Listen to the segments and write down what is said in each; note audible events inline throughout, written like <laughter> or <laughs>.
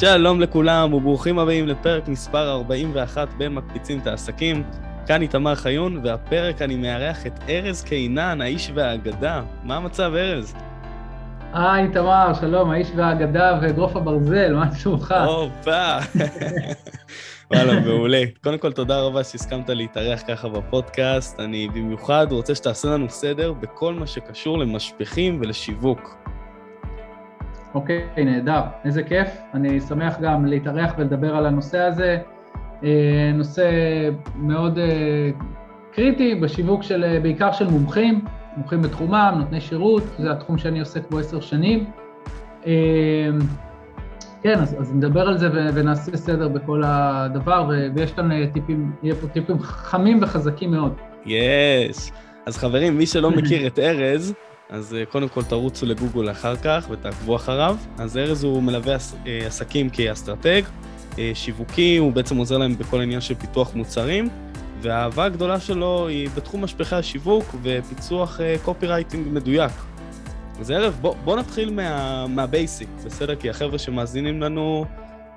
שלום לכולם וברוכים הבאים לפרק מספר 41 בין מקפיצים את העסקים. כאן איתמר חיון, והפרק אני מארח את ארז קינן, האיש והאגדה. מה המצב, ארז? היי, איתמר, שלום, האיש והאגדה ואגרוף הברזל, מה שלומך? הופה. <laughs> וואלה, מעולה. קודם כל, תודה רבה שהסכמת להתארח ככה בפודקאסט. אני במיוחד רוצה שתעשה לנו סדר בכל מה שקשור למשפכים ולשיווק. אוקיי, נהדר, איזה כיף. אני שמח גם להתארח ולדבר על הנושא הזה. אה, נושא מאוד אה, קריטי בשיווק של, אה, בעיקר של מומחים, מומחים בתחומם, נותני שירות, זה התחום שאני עוסק בו עשר שנים. כן, אז, אז נדבר על זה ונעשה סדר בכל הדבר, ויש כאן טיפים, יהיה פה טיפים חמים וחזקים מאוד. יש. Yes. אז חברים, מי שלא מכיר את ארז, אז אה, קודם כל תרוצו לגוגל אחר כך ותעקבו אחריו. אז ארז הוא מלווה אה, עסקים כאסטרטג, אה, שיווקי, הוא בעצם עוזר להם בכל העניין של פיתוח מוצרים, והאהבה הגדולה שלו היא בתחום משפכי השיווק ופיצוח copywriting מדויק. אז ארז, בוא, בוא נתחיל מה, מה basic, בסדר? כי החבר'ה שמאזינים לנו,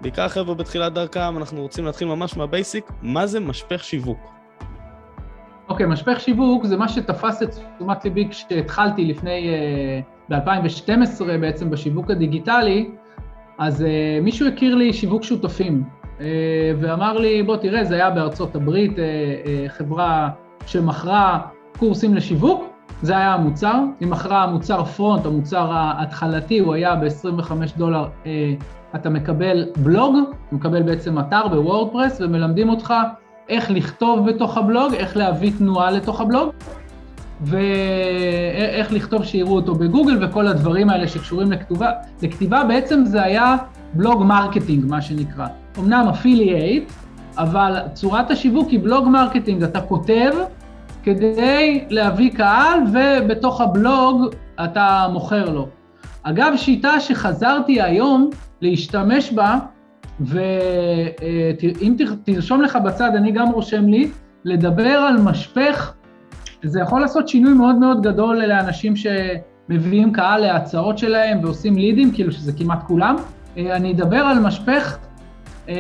בעיקר החבר'ה בתחילת דרכם, אנחנו רוצים להתחיל ממש מה basic, מה זה משפך שיווק? אוקיי, okay, משפך שיווק זה מה שתפס את תשומת ליבי כשהתחלתי לפני, uh, ב-2012 בעצם בשיווק הדיגיטלי, אז uh, מישהו הכיר לי שיווק שותפים, uh, ואמר לי, בוא תראה, זה היה בארצות הברית, חברה שמכרה קורסים לשיווק, זה היה המוצר, היא מכרה מוצר פרונט, המוצר ההתחלתי, הוא היה ב-25 דולר, אתה מקבל בלוג, אתה מקבל בעצם אתר בוורדפרס, ומלמדים אותך איך לכתוב בתוך הבלוג, איך להביא תנועה לתוך הבלוג, ואיך לכתוב שיראו אותו בגוגל וכל הדברים האלה שקשורים לכתובה. לכתיבה בעצם זה היה blog marketing, מה שנקרא. אמנם affiliate, אבל צורת השיווק היא blog marketing, אתה כותב כדי להביא קהל, ובתוך הבלוג אתה מוכר לו. אגב, שיטה שחזרתי היום להשתמש בה, ואם תרשום לך בצד, אני גם רושם לי, לדבר על משפך, זה יכול לעשות שינוי מאוד מאוד גדול לאנשים שמביאים קהל להצעות שלהם ועושים לידים, כאילו שזה כמעט כולם. אה, אני אדבר על משפך, אה,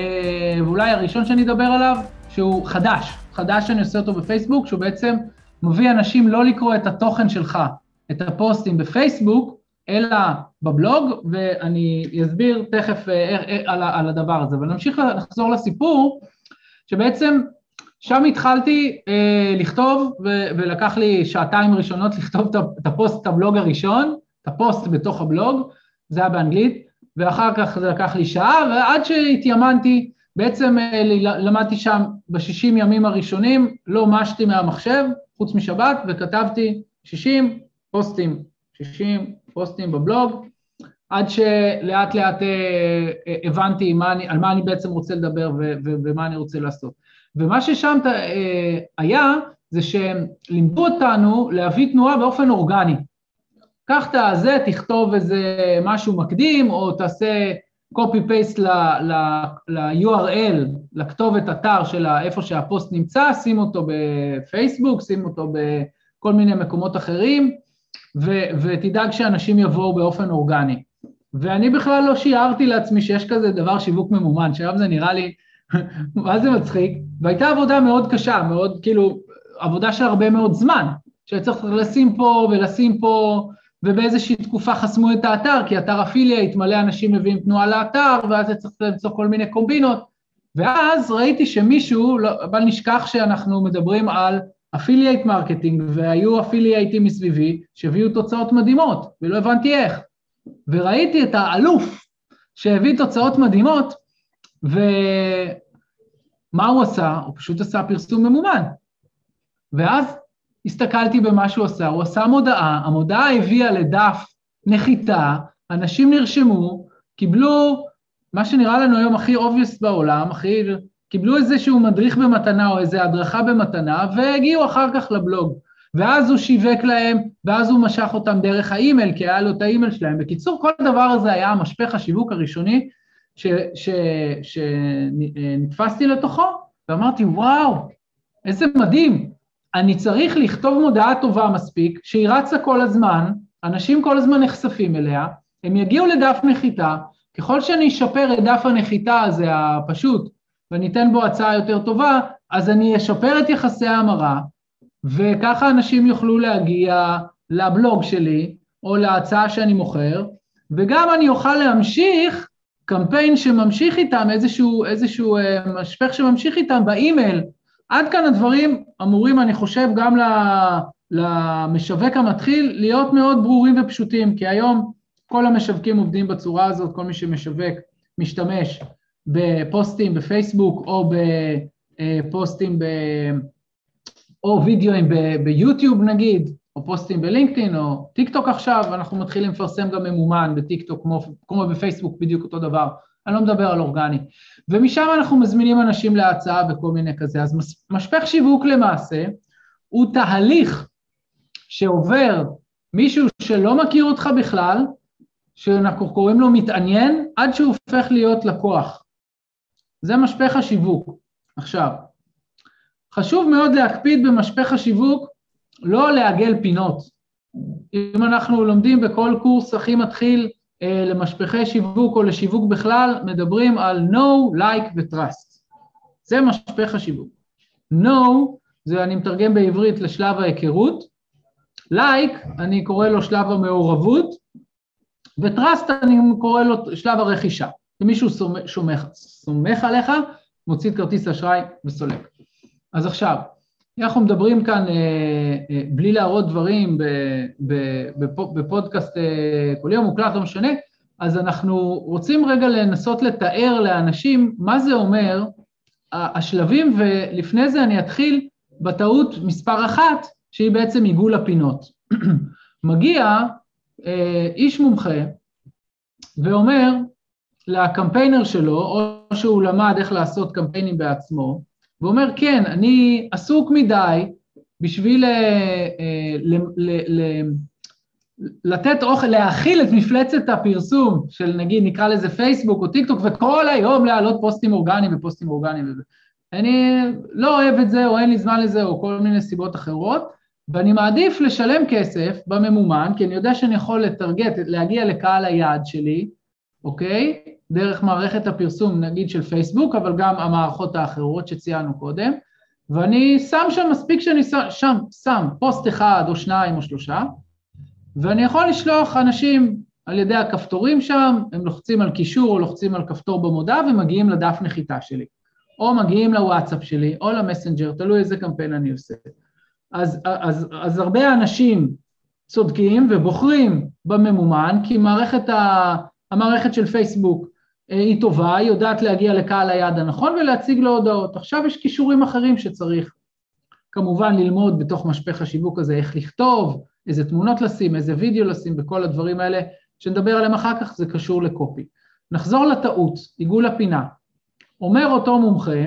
ואולי הראשון שאני אדבר עליו, שהוא חדש, חדש שאני עושה אותו בפייסבוק, שהוא בעצם מביא אנשים לא לקרוא את התוכן שלך, את הפוסטים בפייסבוק, אלא בבלוג, ואני אסביר תכף אה, על, על הדבר הזה. אבל נמשיך לחזור לסיפור, שבעצם שם התחלתי אה, לכתוב, ולקח לי שעתיים ראשונות לכתוב את הפוסט, את הבלוג הראשון, את הפוסט בתוך הבלוג, זה היה באנגלית, ואחר כך זה לקח לי שעה, ועד שהתאמנתי, בעצם אה, למדתי שם בשישים ימים הראשונים, לא משתי מהמחשב, חוץ משבת, וכתבתי שישים פוסטים, שישים פוסטים בבלוג, עד שלאט לאט אה, אה, הבנתי מה אני, על מה אני בעצם רוצה לדבר ו, ו, ומה אני רוצה לעשות. ומה ששם אה, היה, זה שהם לימדו אותנו להביא תנועה באופן אורגני. קח את הזה, תכתוב איזה משהו מקדים, או תעשה copy-paste ל-URL, לכתובת אתר של איפה שהפוסט נמצא, שים אותו בפייסבוק, שים אותו בכל מיני מקומות אחרים, ו- ותדאג שאנשים יבואו באופן אורגני. ואני בכלל לא שיערתי לעצמי שיש כזה דבר שיווק ממומן, שהיום זה נראה לי, <laughs> מה זה מצחיק? והייתה עבודה מאוד קשה, מאוד כאילו, עבודה של הרבה מאוד זמן, שצריך לשים פה ולשים פה, ובאיזושהי תקופה חסמו את האתר, כי אתר אפילייט, מלא אנשים מביאים תנועה לאתר, ואז צריך למצוא כל מיני קומבינות. ואז ראיתי שמישהו, לא, בל נשכח שאנחנו מדברים על affiliate marketing, והיו affiliate ים מסביבי שהביאו תוצאות מדהימות, ולא הבנתי איך. וראיתי את האלוף שהביא תוצאות מדהימות, ומה הוא עשה? הוא פשוט עשה פרסום ממומן. ואז הסתכלתי במה שהוא עשה, הוא עשה מודעה, המודעה הביאה לדף נחיתה, אנשים נרשמו, קיבלו מה שנראה לנו היום הכי obvious בעולם, הכי קיבלו איזשהו מדריך במתנה או איזו הדרכה במתנה, והגיעו אחר כך לבלוג. ואז הוא שיווק להם, ואז הוא משך אותם דרך האימייל, כי היה לו את האימייל שלהם. בקיצור, כל הדבר הזה היה משפך השיווק הראשוני שנתפסתי לתוכו, ואמרתי, וואו, איזה מדהים, אני צריך לכתוב מודעה טובה מספיק, שהיא רצה כל הזמן, אנשים כל הזמן נחשפים אליה, הם יגיעו לדף נחיתה, ככל שאני אשפר את דף הנחיתה הזה, הפשוט, ואני אתן בו הצעה יותר טובה, אז אני אשפר את יחסי ההמרה, וככה אנשים יוכלו להגיע לבלוג שלי, או להצעה שאני מוכר, וגם אני אוכל להמשיך קמפיין שממשיך איתם, איזשהו, איזשהו אה, משפך שממשיך איתם באימייל. עד כאן הדברים אמורים, אני חושב, גם למשווק המתחיל להיות מאוד ברורים ופשוטים, כי היום כל המשווקים עובדים בצורה הזאת, כל מי שמשווק משתמש בפוסטים בפייסבוק או בפוסטים ב... או וידאוים ביוטיוב נגיד, או פוסטים בלינקדאין, או טיק טוק עכשיו, אנחנו מתחילים לפרסם גם ממומן בטיק טוק, כמו, כמו בפייסבוק, בדיוק אותו דבר. אני לא מדבר על אורגני. ומשם אנחנו מזמינים אנשים להצעה וכל מיני כזה. אז משפך שיווק למעשה הוא תהליך שעובר מישהו שלא מכיר אותך בכלל, שאנחנו קוראים לו מתעניין, עד שהוא הופך להיות לקוח. זה משפך השיווק. עכשיו, חשוב מאוד להקפיד במשפך השיווק לא לעגל פינות. אם אנחנו לומדים בכל קורס הכי מתחיל אה, למשפחי שיווק או לשיווק בכלל, מדברים על know, like ו-trust. זה משפך השיווק. know, זה אני מתרגם בעברית לשלב ההיכרות, like, אני קורא לו שלב המעורבות, ו-trust אני קורא לו שלב הרכישה. ומישהו סומך, סומך עליך, מוציא את כרטיס אשראי וסולק. אז עכשיו, אנחנו מדברים כאן אה, אה, בלי להראות דברים בפודקאסט אה, כל יום מוקלט, לא משנה, אז אנחנו רוצים רגע לנסות לתאר לאנשים מה זה אומר השלבים, ולפני זה אני אתחיל בטעות מספר אחת, שהיא בעצם עיגול הפינות. <clears throat> מגיע איש מומחה ואומר לקמפיינר שלו, או שהוא למד איך לעשות קמפיינים בעצמו, ואומר, כן, אני עסוק מדי בשביל אה, אה, ל, ל, ל, לתת אוכל, להאכיל את מפלצת הפרסום של נגיד, נקרא לזה פייסבוק או טיק טוק, וכל היום להעלות פוסטים אורגניים ופוסטים אורגניים וזה. אני לא אוהב את זה, או אין לי זמן לזה, או כל מיני סיבות אחרות, ואני מעדיף לשלם כסף בממומן, כי אני יודע שאני יכול לטרגט, להגיע לקהל היעד שלי, אוקיי? דרך מערכת הפרסום, נגיד של פייסבוק, אבל גם המערכות האחרות שציינו קודם, ואני שם שם, מספיק שאני שם, שם, שם פוסט אחד או שניים או שלושה, ואני יכול לשלוח אנשים על ידי הכפתורים שם, הם לוחצים על קישור או לוחצים על כפתור במודעה ומגיעים לדף נחיתה שלי, או מגיעים לוואטסאפ שלי, או למסנג'ר, תלוי איזה קמפיין אני עושה. אז, אז, אז הרבה אנשים צודקים ובוחרים בממומן, כי מערכת ה, המערכת של פייסבוק היא טובה, היא יודעת להגיע לקהל היעד הנכון ולהציג לו הודעות. עכשיו יש כישורים אחרים שצריך כמובן ללמוד בתוך משפך השיווק הזה, איך לכתוב, איזה תמונות לשים, איזה וידאו לשים, וכל הדברים האלה, שנדבר עליהם אחר כך, זה קשור לקופי. נחזור לטעות, עיגול הפינה. אומר אותו מומחה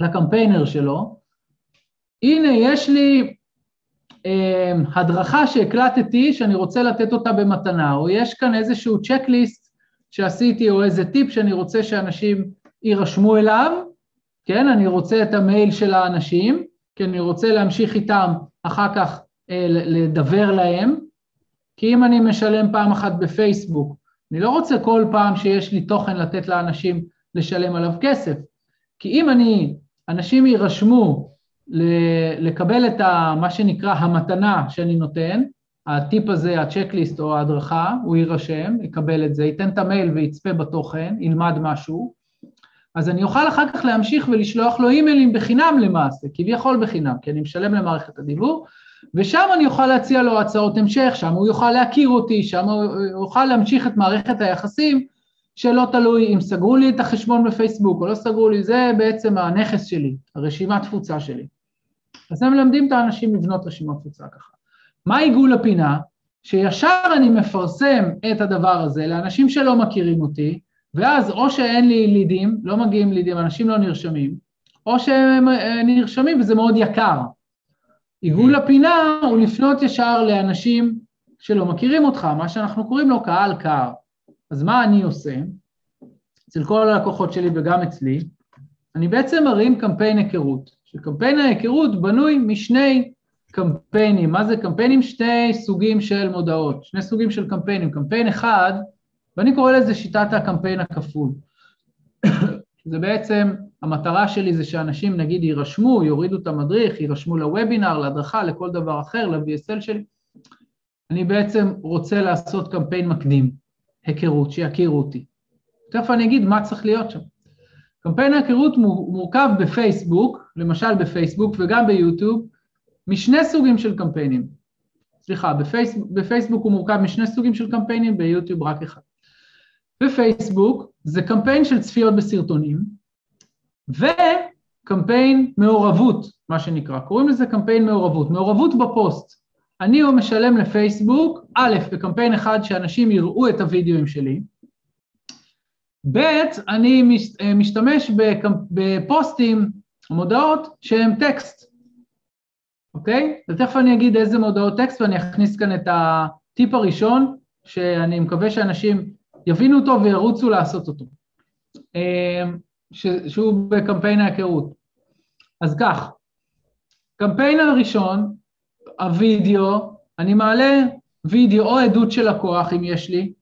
לקמפיינר שלו, הנה יש לי אה, הדרכה שהקלטתי שאני רוצה לתת אותה במתנה, או יש כאן איזשהו צ'קליסט שעשיתי או איזה טיפ שאני רוצה שאנשים יירשמו אליו, כן, אני רוצה את המייל של האנשים, כי אני רוצה להמשיך איתם אחר כך אה, לדבר להם, כי אם אני משלם פעם אחת בפייסבוק, אני לא רוצה כל פעם שיש לי תוכן לתת לאנשים לשלם עליו כסף, כי אם אני, אנשים יירשמו לקבל את ה, מה שנקרא המתנה שאני נותן, הטיפ הזה, הצ'קליסט או ההדרכה, הוא יירשם, יקבל את זה, ייתן את המייל ויצפה בתוכן, ילמד משהו, אז אני אוכל אחר כך להמשיך ולשלוח לו אימיילים בחינם למעשה, כביכול בחינם, כי אני משלם למערכת הדיבור, ושם אני אוכל להציע לו הצעות המשך, שם הוא יוכל להכיר אותי, שם הוא יוכל להמשיך את מערכת היחסים, שלא תלוי אם סגרו לי את החשבון בפייסבוק או לא סגרו לי, זה בעצם הנכס שלי, הרשימת תפוצה שלי. אז הם מלמדים את האנשים לבנות רשימות תפוצה ככה. מה עיגול הפינה? שישר אני מפרסם את הדבר הזה לאנשים שלא מכירים אותי, ואז או שאין לי לידים, לא מגיעים לידים, אנשים לא נרשמים, או שהם אה, נרשמים וזה מאוד יקר. עיגול הפינה הוא לפנות ישר לאנשים שלא מכירים אותך, מה שאנחנו קוראים לו קהל קר. אז מה אני עושה? אצל כל הלקוחות שלי וגם אצלי, אני בעצם מרים קמפיין היכרות, שקמפיין ההיכרות בנוי משני קמפיינים. מה זה קמפיינים? שני סוגים של מודעות, שני סוגים של קמפיינים. קמפיין אחד ואני קורא לזה שיטת הקמפיין הכפול. <coughs> זה בעצם, המטרה שלי זה שאנשים נגיד יירשמו, יורידו את המדריך, יירשמו לוובינר, להדרכה, לכל דבר אחר, ל-VSL שלי. אני בעצם רוצה לעשות קמפיין מקדים, היכרות, שיכירו אותי. תכף אני אגיד מה צריך להיות שם. קמפיין ההיכרות מורכב בפייסבוק, למשל בפייסבוק וגם ביוטיוב, משני סוגים של קמפיינים. סליחה, בפייסבוק, בפייסבוק הוא מורכב משני סוגים של קמפיינים, ביוטיוב רק אחד. בפייסבוק זה קמפיין של צפיות בסרטונים, וקמפיין מעורבות, מה שנקרא, קוראים לזה קמפיין מעורבות, מעורבות בפוסט. אני משלם לפייסבוק, א', בקמפיין אחד שאנשים יראו את הוידאוים שלי, ב', אני משתמש בפוסטים, מודעות שהם טקסט, אוקיי? ותכף אני אגיד איזה מודעות טקסט ואני אכניס כאן את הטיפ הראשון, שאני מקווה שאנשים יבינו אותו וירוצו לעשות אותו, אמ, שהוא בקמפיין ההיכרות. אז כך, קמפיין הראשון, הווידאו, אני מעלה וידאו או עדות של לקוח אם יש לי,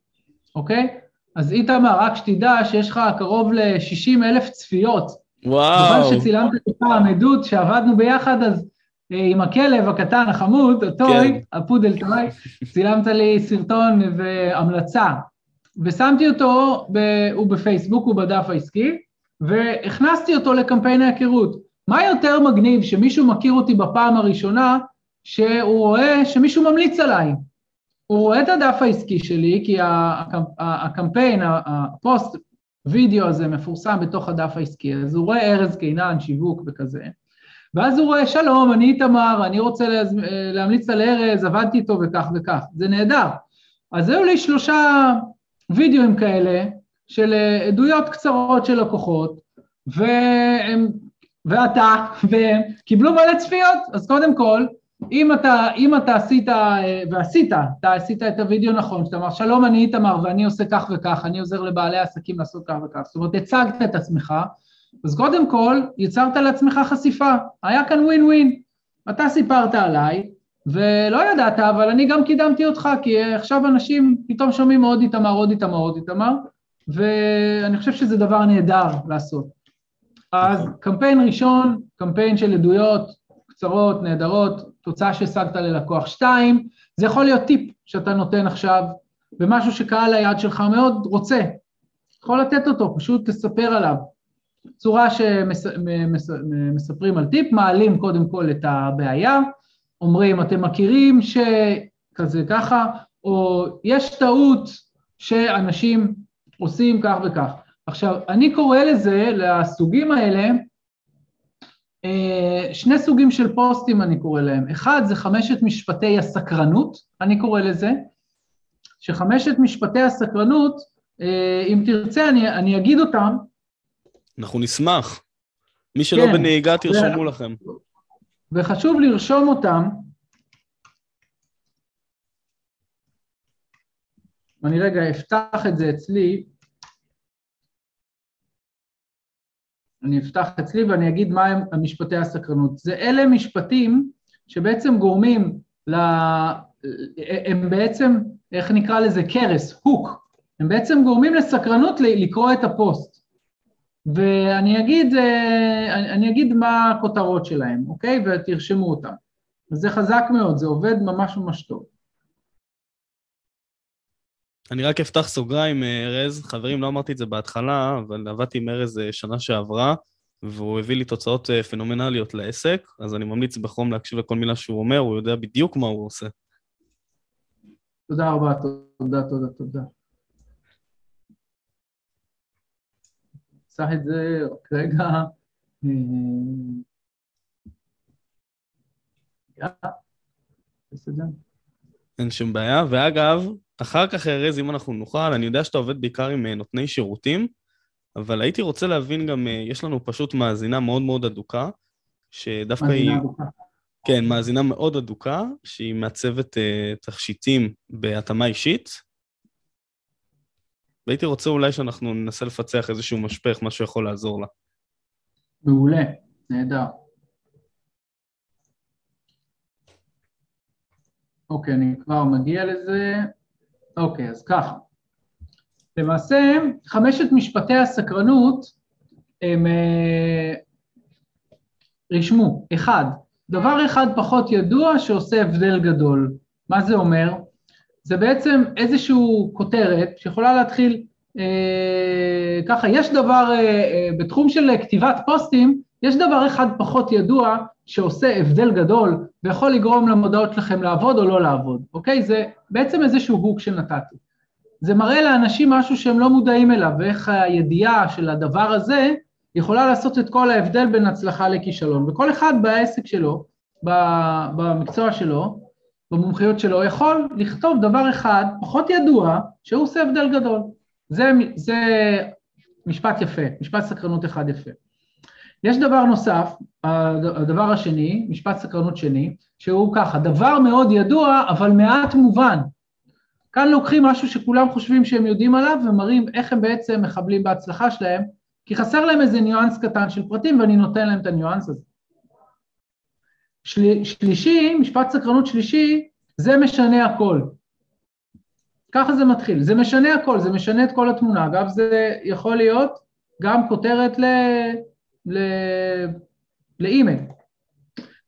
אוקיי? אז איתמר, רק שתדע שיש לך קרוב ל-60 אלף צפיות. וואו. בזמן שצילמת פעם עדות שעבדנו ביחד, אז עם הכלב הקטן, החמוד, הטוי, כן. הפודל טוי, צילמת לי סרטון והמלצה. ושמתי אותו, ב, הוא בפייסבוק, הוא בדף העסקי, והכנסתי אותו לקמפיין ההיכרות. מה יותר מגניב שמישהו מכיר אותי בפעם הראשונה, שהוא רואה שמישהו ממליץ עליי. הוא רואה את הדף העסקי שלי, כי הקמפיין, הפוסט וידאו הזה מפורסם בתוך הדף העסקי, אז הוא רואה ארז קינן, שיווק וכזה, ואז הוא רואה, שלום, אני איתמר, אני רוצה להמליץ על ארז, עבדתי איתו וכך וכך, זה נהדר. אז היו לי שלושה וידאוים כאלה, של עדויות קצרות של לקוחות, והם, ואתה, והם קיבלו מלא צפיות, אז קודם כל, אם אתה, אם אתה עשית, ועשית, אתה עשית את הוידאו נכון, שאתה אמר, שלום, אני איתמר ואני עושה כך וכך, אני עוזר לבעלי עסקים לעשות כך וכך, זאת אומרת, הצגת את עצמך, אז קודם כל, יצרת לעצמך חשיפה, היה כאן ווין ווין. אתה סיפרת עליי, ולא ידעת, אבל אני גם קידמתי אותך, כי עכשיו אנשים פתאום שומעים עוד איתמר, עוד איתמר, עוד איתמר, ואני חושב שזה דבר נהדר לעשות. אז קמפיין ראשון, קמפיין של עדויות קצרות, נהדרות, תוצאה שהשגת ללקוח. שתיים, זה יכול להיות טיפ שאתה נותן עכשיו, ומשהו שקהל היעד שלך מאוד רוצה. יכול לתת אותו, פשוט תספר עליו. צורה שמספרים על טיפ, מעלים קודם כל את הבעיה, אומרים, אתם מכירים שכזה ככה, או יש טעות שאנשים עושים כך וכך. עכשיו, אני קורא לזה, לסוגים האלה, אה, שני סוגים של פוסטים אני קורא להם. אחד זה חמשת משפטי הסקרנות, אני קורא לזה, שחמשת משפטי הסקרנות, אה, אם תרצה אני, אני אגיד אותם. אנחנו נשמח. מי שלא כן, בנהיגה תרשמו ו... לכם. וחשוב לרשום אותם. אני רגע אפתח את זה אצלי, אני אפתח אצלי ואני אגיד מה הם המשפטי הסקרנות. זה אלה משפטים שבעצם גורמים ל... הם בעצם, איך נקרא לזה? קרס, הוק. הם בעצם גורמים לסקרנות לקרוא את הפוסט. ואני אגיד, אה, אני אגיד מה הכותרות שלהם, אוקיי? ותרשמו אותם. זה חזק מאוד, זה עובד ממש ממש טוב. אני רק אפתח סוגריים, אה, ארז. חברים, לא אמרתי את זה בהתחלה, אבל עבדתי עם ארז אה, שנה שעברה, והוא הביא לי תוצאות פנומנליות לעסק, אז אני ממליץ בחום להקשיב לכל מילה שהוא אומר, הוא יודע בדיוק מה הוא עושה. תודה רבה, תודה, תודה, תודה. צריך את זה רק רגע. אין שום בעיה, ואגב, אחר כך, ארז, אם אנחנו נוכל, אני יודע שאתה עובד בעיקר עם אה, נותני שירותים, אבל הייתי רוצה להבין גם, אה, יש לנו פשוט מאזינה מאוד מאוד אדוקה, שדווקא היא... אדוקה. כן, מאזינה מאוד אדוקה, שהיא מעצבת uh, תכשיטים בהתאמה אישית. והייתי רוצה אולי שאנחנו ננסה לפצח איזשהו משפך, משהו שיכול לעזור לה. מעולה, נהדר. אוקיי, אני כבר מגיע לזה. אוקיי, אז ככה. למעשה, חמשת משפטי הסקרנות הם אה, רשמו, אחד, דבר אחד פחות ידוע שעושה הבדל גדול. מה זה אומר? זה בעצם איזושהי כותרת שיכולה להתחיל אה, ככה, יש דבר, אה, אה, בתחום של כתיבת פוסטים, יש דבר אחד פחות ידוע שעושה הבדל גדול ויכול לגרום למודעות שלכם לעבוד או לא לעבוד, אוקיי? זה בעצם איזשהו הוק שנתתי. זה מראה לאנשים משהו שהם לא מודעים אליו, ואיך הידיעה של הדבר הזה יכולה לעשות את כל ההבדל בין הצלחה לכישלון. וכל אחד בעסק שלו, במקצוע שלו, במומחיות שלו, יכול לכתוב דבר אחד פחות ידוע, שהוא עושה הבדל גדול. זה, זה משפט יפה, משפט סקרנות אחד יפה. יש דבר נוסף, הדבר השני, משפט סקרנות שני, שהוא ככה, דבר מאוד ידוע, אבל מעט מובן. כאן לוקחים משהו שכולם חושבים שהם יודעים עליו ומראים איך הם בעצם מחבלים בהצלחה שלהם, כי חסר להם איזה ניואנס קטן של פרטים ואני נותן להם את הניואנס הזה. של, שלישי, משפט סקרנות שלישי, זה משנה הכל. ככה זה מתחיל, זה משנה הכל, זה משנה את כל התמונה. אגב, זה יכול להיות גם כותרת ל... ל... לאימייל.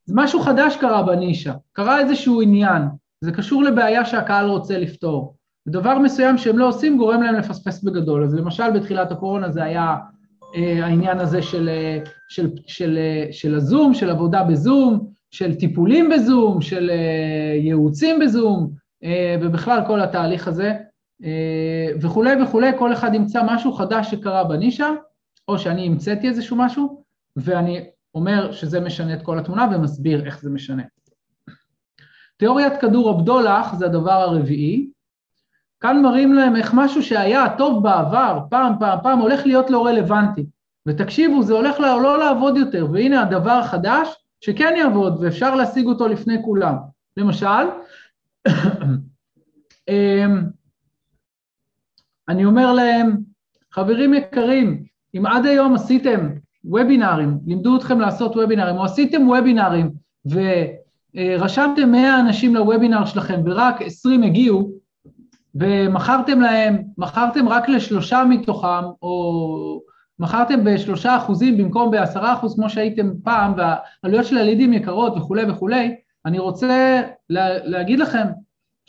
משהו חדש קרה בנישה, קרה איזשהו עניין, זה קשור לבעיה שהקהל רוצה לפתור. ודבר מסוים שהם לא עושים גורם להם לפספס בגדול. אז למשל בתחילת הקורונה זה היה אה, העניין הזה של, אה, של, של, אה, של הזום, של עבודה בזום, של טיפולים בזום, של אה, ייעוצים בזום, אה, ובכלל כל התהליך הזה, אה, וכולי וכולי, כל אחד ימצא משהו חדש שקרה בנישה, או שאני המצאתי איזשהו משהו, ואני אומר שזה משנה את כל התמונה ומסביר איך זה משנה. תיאוריית כדור הבדולח זה הדבר הרביעי. כאן מראים להם איך משהו שהיה טוב בעבר, פעם, פעם, פעם, הולך להיות לא רלוונטי. ותקשיבו, זה הולך לא, לא לעבוד יותר, והנה הדבר החדש שכן יעבוד ואפשר להשיג אותו לפני כולם. למשל, <coughs> אמ, אני אומר להם, חברים יקרים, אם עד היום עשיתם וובינארים, לימדו אתכם לעשות וובינארים, או עשיתם וובינארים ורשמתם 100 אנשים לוובינאר שלכם ורק 20 הגיעו, ומכרתם להם, מכרתם רק לשלושה מתוכם, או מכרתם בשלושה אחוזים במקום בעשרה אחוז כמו שהייתם פעם, והעלויות של הלידים יקרות וכולי וכולי, אני רוצה לה, להגיד לכם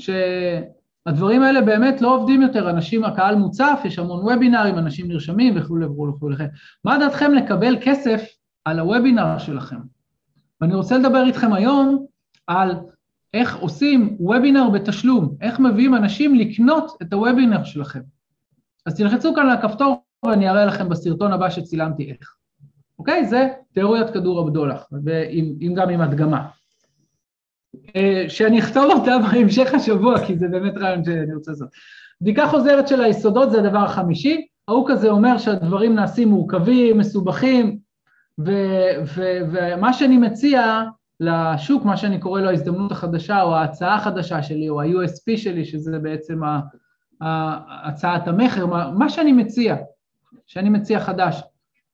שהדברים האלה באמת לא עובדים יותר, אנשים, הקהל מוצף, יש המון וובינארים, אנשים נרשמים וכולי וכולי וכולי. מה דעתכם לקבל כסף על הוובינר שלכם? ואני רוצה לדבר איתכם היום על איך עושים וובינר בתשלום, איך מביאים אנשים לקנות את הוובינר שלכם. אז תלחצו כאן על הכפתור ואני אראה לכם בסרטון הבא שצילמתי איך. אוקיי? זה תיאוריית כדור הבדולח, גם עם הדגמה. אה, שאני אכתוב אותה <laughs> בהמשך השבוע, כי זה באמת רעיון שאני רוצה לעשות. בדיקה חוזרת של היסודות זה הדבר החמישי, ההוא כזה אומר שהדברים נעשים מורכבים, מסובכים, ומה שאני מציע לשוק, מה שאני קורא לו ההזדמנות החדשה, או ההצעה החדשה שלי, או ה-USP שלי, שזה בעצם הצעת המכר, מה, מה שאני מציע, שאני מציע חדש,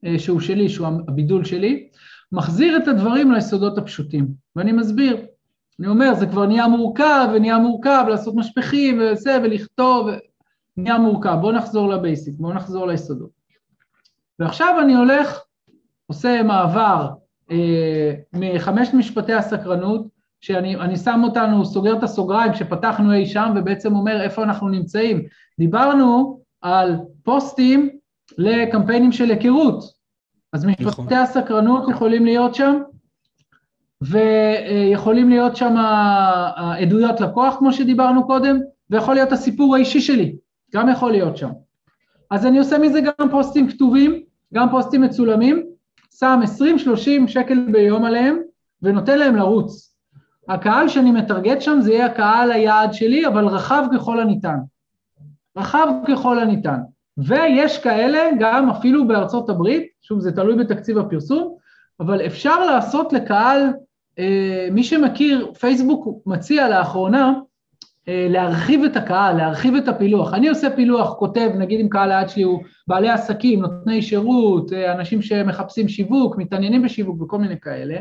אה, שהוא שלי, שהוא הבידול שלי, מחזיר את הדברים ליסודות הפשוטים, ואני מסביר. אני אומר, זה כבר נהיה מורכב, ונהיה מורכב לעשות משפכים וזה, ולכתוב, נהיה מורכב, בואו נחזור לבייסיק, בואו נחזור ליסודות. ועכשיו אני הולך, עושה מעבר אה, מחמשת משפטי הסקרנות, שאני שם אותנו, סוגר את הסוגריים שפתחנו אי שם, ובעצם אומר איפה אנחנו נמצאים. דיברנו על פוסטים לקמפיינים של היכרות, אז משפטי נכון. הסקרנות יכולים להיות שם, ויכולים להיות שם עדויות לקוח, כמו שדיברנו קודם, ויכול להיות הסיפור האישי שלי, גם יכול להיות שם. אז אני עושה מזה גם פוסטים כתובים, גם פוסטים מצולמים, שם 20-30 שקל ביום עליהם, ונותן להם לרוץ. הקהל שאני מטרגט שם זה יהיה הקהל היעד שלי, אבל רחב ככל הניתן. רחב ככל הניתן. ויש כאלה, גם אפילו בארצות הברית, שוב זה תלוי בתקציב הפרסום, אבל אפשר לעשות לקהל, אה, מי שמכיר, פייסבוק מציע לאחרונה אה, להרחיב את הקהל, להרחיב את הפילוח. אני עושה פילוח, כותב, נגיד אם קהל היעד שלי הוא בעלי עסקים, נותני שירות, אה, אנשים שמחפשים שיווק, מתעניינים בשיווק וכל מיני כאלה,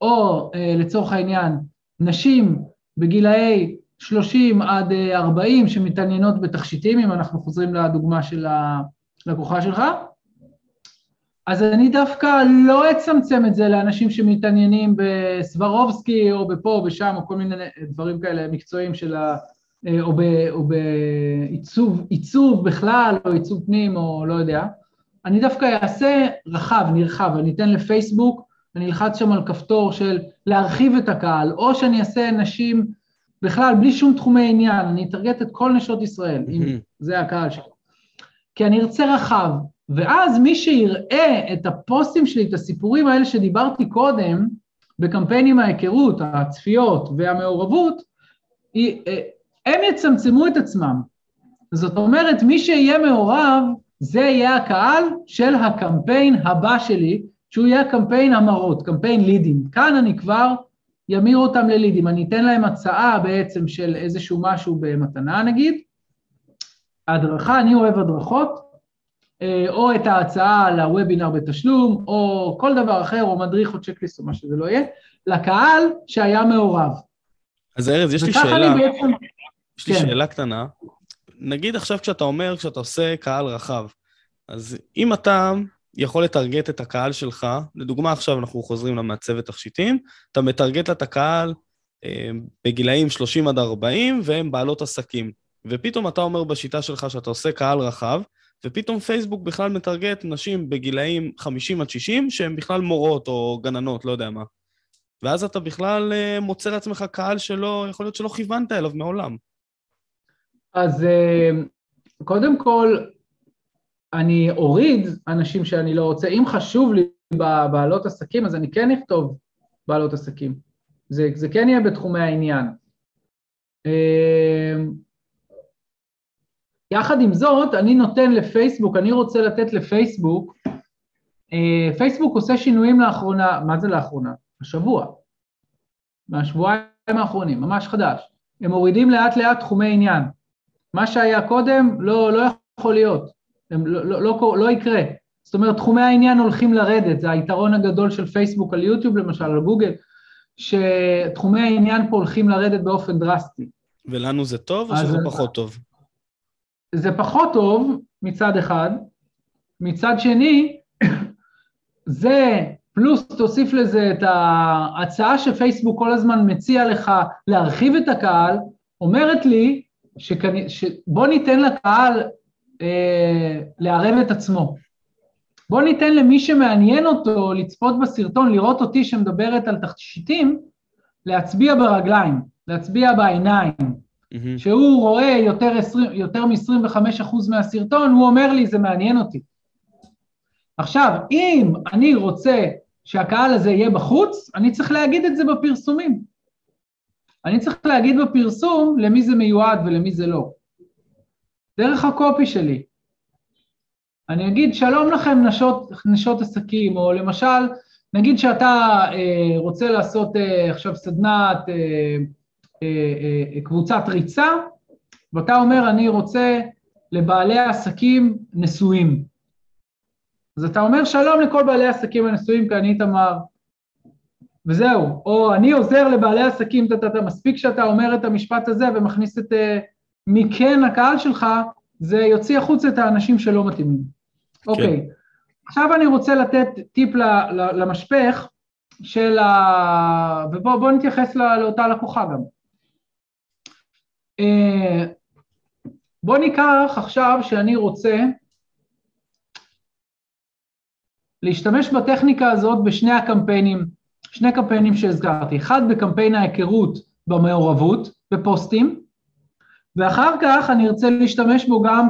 או לצורך העניין, נשים בגילאי 30 עד 40 שמתעניינות בתכשיטים, אם אנחנו חוזרים לדוגמה של הלקוחה שלך, אז אני דווקא לא אצמצם את זה לאנשים שמתעניינים בסברובסקי או בפה או בשם או כל מיני דברים כאלה מקצועיים של ה... או, ב, או בעיצוב עיצוב בכלל או עיצוב פנים או לא יודע. אני דווקא אעשה רחב, נרחב, אני אתן לפייסבוק, אני אלחץ שם על כפתור של להרחיב את הקהל, או שאני אעשה נשים בכלל בלי שום תחומי עניין, אני אטרגט את כל נשות ישראל, אם זה הקהל שלי. כי אני ארצה רחב, ואז מי שיראה את הפוסטים שלי, את הסיפורים האלה שדיברתי קודם, בקמפיינים ההיכרות, הצפיות והמעורבות, אה, הם יצמצמו את עצמם. זאת אומרת, מי שיהיה מעורב, זה יהיה הקהל של הקמפיין הבא שלי, שהוא יהיה קמפיין המרות, קמפיין לידים. כאן אני כבר ימיר אותם ללידים, אני אתן להם הצעה בעצם של איזשהו משהו במתנה נגיד, הדרכה, אני אוהב הדרכות, אה, או את ההצעה לוובינר בתשלום, או כל דבר אחר, או מדריך או צ'קליסט או מה שזה לא יהיה, לקהל שהיה מעורב. אז ארז, יש לי שאלה, בעצם... יש לי כן. שאלה קטנה. נגיד עכשיו כשאתה אומר, כשאתה עושה קהל רחב, אז אם אתה יכול לטרגט את הקהל שלך, לדוגמה עכשיו אנחנו חוזרים למעצבת תכשיטים, אתה מטרגט את הקהל אה, בגילאים 30 עד 40 והם בעלות עסקים. ופתאום אתה אומר בשיטה שלך שאתה עושה קהל רחב, ופתאום פייסבוק בכלל מטרגט נשים בגילאים 50 עד 60 שהן בכלל מורות או גננות, לא יודע מה. ואז אתה בכלל אה, מוצא לעצמך קהל שלא, יכול להיות שלא כיוונת אליו מעולם. אז אה, קודם כל, אני אוריד אנשים שאני לא רוצה. אם חשוב לי בבעלות עסקים, אז אני כן אכתוב בעלות עסקים. זה, זה כן יהיה בתחומי העניין. אה, יחד עם זאת, אני נותן לפייסבוק, אני רוצה לתת לפייסבוק, אה, פייסבוק עושה שינויים לאחרונה, מה זה לאחרונה? השבוע, מהשבועיים האחרונים, ממש חדש. הם מורידים לאט לאט תחומי עניין. מה שהיה קודם לא, לא יכול להיות, לא, לא, לא, לא יקרה. זאת אומרת, תחומי העניין הולכים לרדת, זה היתרון הגדול של פייסבוק על יוטיוב למשל, על גוגל, שתחומי העניין פה הולכים לרדת באופן דרסטי. ולנו זה טוב או שזה פחות טוב? זה פחות טוב מצד אחד, מצד שני, <coughs> זה, פלוס תוסיף לזה את ההצעה שפייסבוק כל הזמן מציע לך להרחיב את הקהל, אומרת לי שבוא ניתן לקהל אה, לערב את עצמו. בוא ניתן למי שמעניין אותו לצפות בסרטון, לראות אותי שמדברת על תכשיטים, להצביע ברגליים, להצביע בעיניים, mm-hmm. שהוא רואה יותר, יותר מ-25% מהסרטון, הוא אומר לי, זה מעניין אותי. עכשיו, אם אני רוצה שהקהל הזה יהיה בחוץ, אני צריך להגיד את זה בפרסומים. אני צריך להגיד בפרסום למי זה מיועד ולמי זה לא. דרך הקופי שלי. אני אגיד, שלום לכם נשות, נשות עסקים, או למשל, נגיד שאתה אה, רוצה לעשות אה, עכשיו סדנת אה, אה, אה, קבוצת ריצה, ואתה אומר, אני רוצה לבעלי העסקים נשואים. אז אתה אומר, שלום לכל בעלי העסקים הנשואים, כי אני איתמר, וזהו. או אני עוזר לבעלי עסקים, אתה, אתה, מספיק שאתה אומר את המשפט הזה ומכניס את uh, מי כן הקהל שלך, זה יוציא החוצה את האנשים שלא מתאימים. כן. אוקיי. עכשיו אני רוצה לתת טיפ למשפך של ה... ובואו נתייחס לאותה לקוחה גם. אה, בואו ניקח עכשיו שאני רוצה להשתמש בטכניקה הזאת בשני הקמפיינים, שני קמפיינים שהזכרתי, אחד בקמפיין ההיכרות במעורבות, בפוסטים, ואחר כך אני ארצה להשתמש בו גם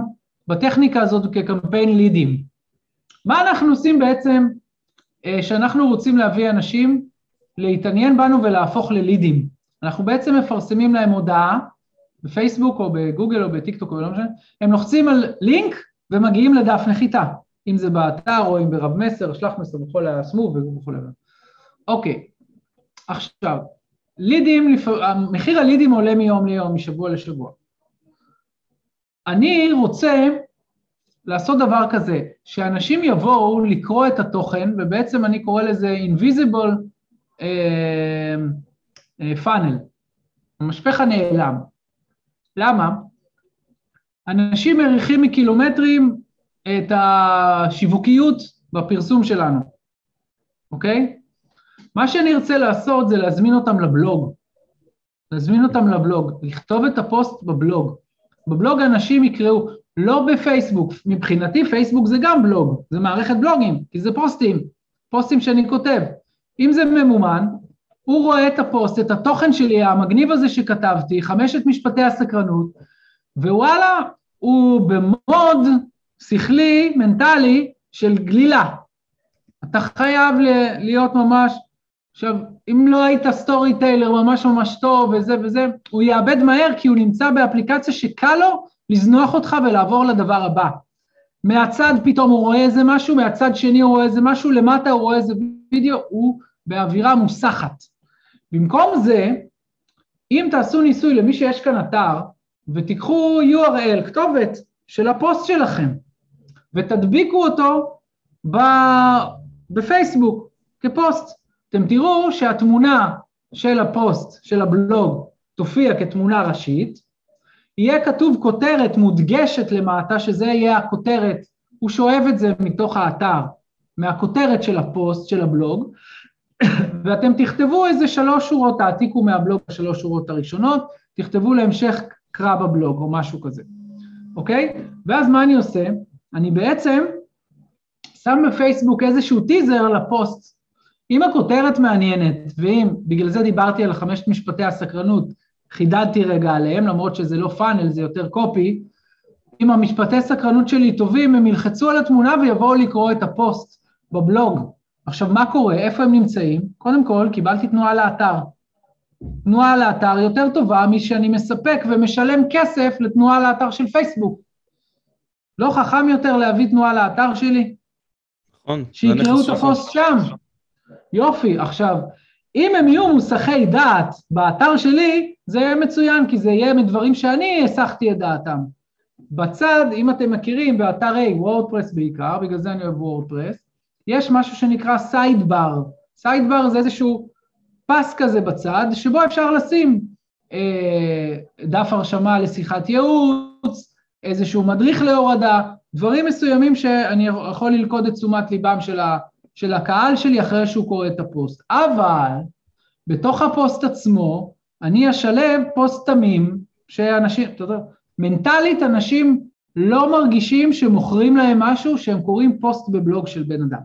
בטכניקה הזאת כקמפיין לידים. מה אנחנו עושים בעצם אה, רוצים להביא אנשים להתעניין בנו ולהפוך ללידים? אנחנו בעצם מפרסמים להם הודעה בפייסבוק או בגוגל או בטיקטוק או לא משנה, הם לוחצים על לינק ומגיעים לדף נחיתה, אם זה באתר או אם ברב מסר, שלח מסר בכל הסמוב וכו'. אוקיי, עכשיו, לידים, מחיר הלידים עולה מיום ליום, משבוע לשבוע. אני רוצה לעשות דבר כזה, שאנשים יבואו לקרוא את התוכן, ובעצם אני קורא לזה invisible uh, uh, funnel, המשפך הנעלם. למה? אנשים מריחים מקילומטרים את השיווקיות בפרסום שלנו, אוקיי? מה שאני ארצה לעשות זה להזמין אותם לבלוג. להזמין אותם לבלוג, לכתוב את הפוסט בבלוג. בבלוג אנשים יקראו, לא בפייסבוק, מבחינתי פייסבוק זה גם בלוג, זה מערכת בלוגים, כי זה פוסטים, פוסטים שאני כותב. אם זה ממומן, הוא רואה את הפוסט, את התוכן שלי, המגניב הזה שכתבתי, חמשת משפטי הסקרנות, ווואלה, הוא במוד שכלי, מנטלי, של גלילה. אתה חייב להיות ממש, עכשיו, אם לא היית storyteller ממש ממש טוב וזה וזה, הוא יאבד מהר כי הוא נמצא באפליקציה שקל לו לזנוח אותך ולעבור לדבר הבא. מהצד פתאום הוא רואה איזה משהו, מהצד שני הוא רואה איזה משהו, למטה הוא רואה איזה וידאו, הוא באווירה מוסחת. במקום זה, אם תעשו ניסוי למי שיש כאן אתר, ותיקחו URL, כתובת של הפוסט שלכם, ותדביקו אותו בפייסבוק כפוסט. אתם תראו שהתמונה של הפוסט, של הבלוג, תופיע כתמונה ראשית, יהיה כתוב כותרת מודגשת למטה, שזה יהיה הכותרת, הוא שואב את זה מתוך האתר, מהכותרת של הפוסט, של הבלוג, <coughs> ואתם תכתבו איזה שלוש שורות, תעתיקו מהבלוג השלוש שורות הראשונות, תכתבו להמשך קרא בבלוג או משהו כזה, אוקיי? ואז מה אני עושה? אני בעצם שם בפייסבוק איזשהו טיזר לפוסט. אם הכותרת מעניינת, ואם, בגלל זה דיברתי על חמשת משפטי הסקרנות, חידדתי רגע עליהם, למרות שזה לא פאנל, זה יותר קופי, אם המשפטי סקרנות שלי טובים, הם ילחצו על התמונה ויבואו לקרוא את הפוסט בבלוג. עכשיו, מה קורה? איפה הם נמצאים? קודם כל, קיבלתי תנועה לאתר. תנועה לאתר יותר טובה משאני מספק ומשלם כסף לתנועה לאתר של פייסבוק. לא חכם יותר להביא תנועה לאתר שלי? נכון. שיקראו את הפוסט שם. יופי, עכשיו, אם הם יהיו מוסכי דעת באתר שלי, זה יהיה מצוין, כי זה יהיה מדברים שאני הסחתי את דעתם. בצד, אם אתם מכירים, באתרי וורדפרס בעיקר, בגלל זה אני אוהב וורדפרס, יש משהו שנקרא sidebar. sidebar זה איזשהו פס כזה בצד, שבו אפשר לשים אה, דף הרשמה לשיחת ייעוץ, איזשהו מדריך להורדה, דברים מסוימים שאני יכול ללכוד את תשומת ליבם של, ה, של הקהל שלי אחרי שהוא קורא את הפוסט. אבל בתוך הפוסט עצמו, אני אשלב פוסט תמים, שאנשים, אתה יודע, מנטלית אנשים לא מרגישים שמוכרים להם משהו שהם קוראים פוסט בבלוג של בן אדם.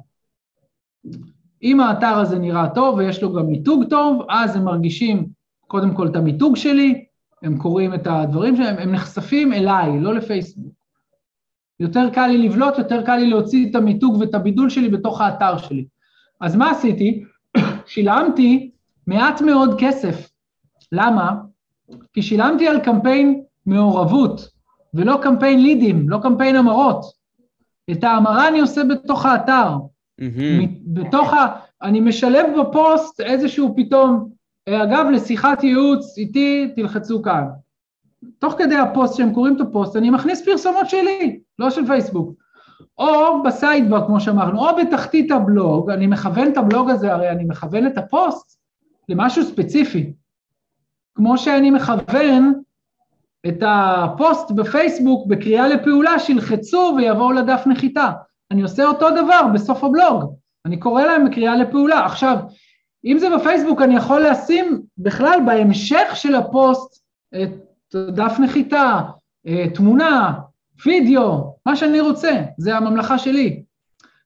אם האתר הזה נראה טוב ויש לו גם מיתוג טוב, אז הם מרגישים קודם כל את המיתוג שלי, הם קוראים את הדברים שלהם, הם נחשפים אליי, לא לפייסבוק. יותר קל לי לבלוט, יותר קל לי להוציא את המיתוג ואת הבידול שלי בתוך האתר שלי. אז מה עשיתי? <coughs> שילמתי מעט מאוד כסף. למה? כי שילמתי על קמפיין מעורבות, ולא קמפיין לידים, לא קמפיין המרות. את ההמרה אני עושה בתוך האתר. Mm-hmm. בתוך ה... אני משלב בפוסט איזשהו פתאום, אה, אגב, לשיחת ייעוץ איתי, תלחצו כאן. תוך כדי הפוסט, שהם קוראים את הפוסט, אני מכניס פרסומות שלי, לא של פייסבוק. או ב sidebar, כמו שאמרנו, או בתחתית הבלוג, אני מכוון את הבלוג הזה, הרי אני מכוון את הפוסט למשהו ספציפי. כמו שאני מכוון את הפוסט בפייסבוק בקריאה לפעולה, שילחצו ויבואו לדף נחיתה. אני עושה אותו דבר בסוף הבלוג, אני קורא להם בקריאה לפעולה. עכשיו, אם זה בפייסבוק, אני יכול לשים בכלל בהמשך של הפוסט את דף נחיתה, אה, תמונה, וידאו, מה שאני רוצה, זה הממלכה שלי.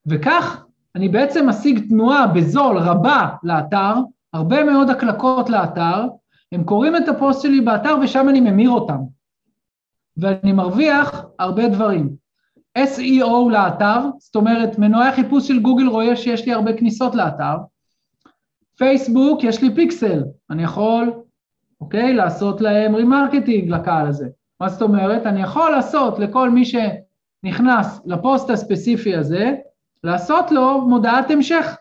וכך אני בעצם משיג תנועה בזול רבה לאתר, הרבה מאוד הקלקות לאתר, הם קוראים את הפוסט שלי באתר ושם אני ממיר אותם. ואני מרוויח הרבה דברים. SEO לאתר, זאת אומרת מנועי החיפוש של גוגל רואה שיש לי הרבה כניסות לאתר, פייסבוק יש לי פיקסל, אני יכול, אוקיי, לעשות להם remarketing לקהל הזה. מה זאת אומרת? אני יכול לעשות לכל מי שנכנס לפוסט הספציפי הזה, לעשות לו מודעת המשך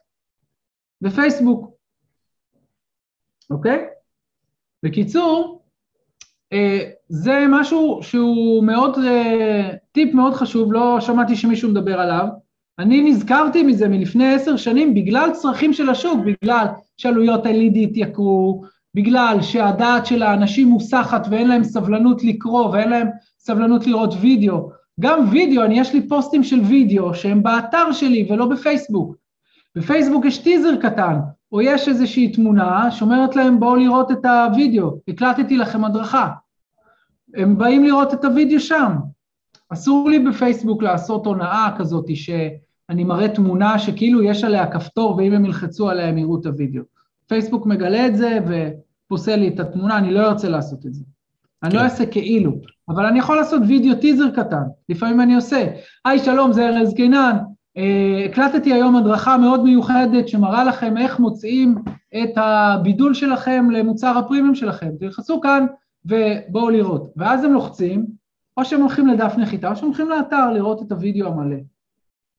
בפייסבוק, אוקיי? בקיצור, אה, זה משהו שהוא מאוד, אה, טיפ מאוד חשוב, לא שמעתי שמישהו מדבר עליו. אני נזכרתי מזה מלפני עשר שנים בגלל צרכים של השוק, בגלל שעלויות ה-LED התייקרו, בגלל שהדעת של האנשים מוסחת ואין להם סבלנות לקרוא ואין להם סבלנות לראות וידאו. גם וידאו, אני יש לי פוסטים של וידאו שהם באתר שלי ולא בפייסבוק. בפייסבוק יש טיזר קטן, או יש איזושהי תמונה שאומרת להם בואו לראות את הוידאו, הקלטתי לכם הדרכה. הם באים לראות את הוידאו שם. אסור לי בפייסבוק לעשות הונאה כזאת שאני מראה תמונה שכאילו יש עליה כפתור ואם הם ילחצו עליה הם יראו את הוידאו. פייסבוק מגלה את זה ופוסל לי את התמונה, אני לא ארצה לעשות את זה. אני לא כן. לא אעשה כאילו, אבל אני יכול לעשות וידאו טיזר קטן, לפעמים אני עושה. היי שלום, זה ארז קינן, אה, הקלטתי היום הדרכה מאוד מיוחדת שמראה לכם איך מוצאים את הבידול שלכם למוצר הפרימיום שלכם. תלחצו כאן ובואו לראות. ואז הם לוחצים, או שהם הולכים לדף נחיתה, או שהם הולכים לאתר לראות את הוידאו המלא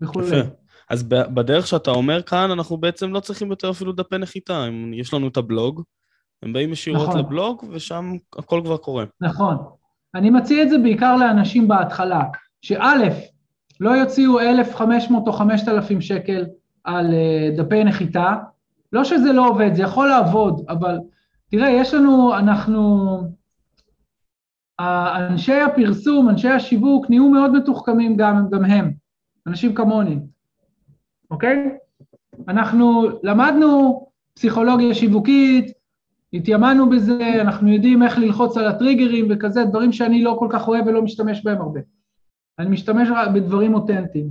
וכולי. יפה. אז בדרך שאתה אומר כאן, אנחנו בעצם לא צריכים יותר אפילו דפי נחיתה. יש לנו את הבלוג, הם באים ישירות נכון. לבלוג, ושם הכל כבר קורה. נכון. אני מציע את זה בעיקר לאנשים בהתחלה, שא', לא יוציאו 1,500 או 5,000 שקל על אה, דפי נחיתה, לא שזה לא עובד, זה יכול לעבוד, אבל תראה, יש לנו, אנחנו, אנשי הפרסום, אנשי השיווק, נהיו מאוד מתוחכמים גם, גם הם, אנשים כמוני, אוקיי? אנחנו למדנו פסיכולוגיה שיווקית, התיימנו בזה, אנחנו יודעים איך ללחוץ על הטריגרים וכזה, דברים שאני לא כל כך אוהב ולא משתמש בהם הרבה. אני משתמש בדברים אותנטיים.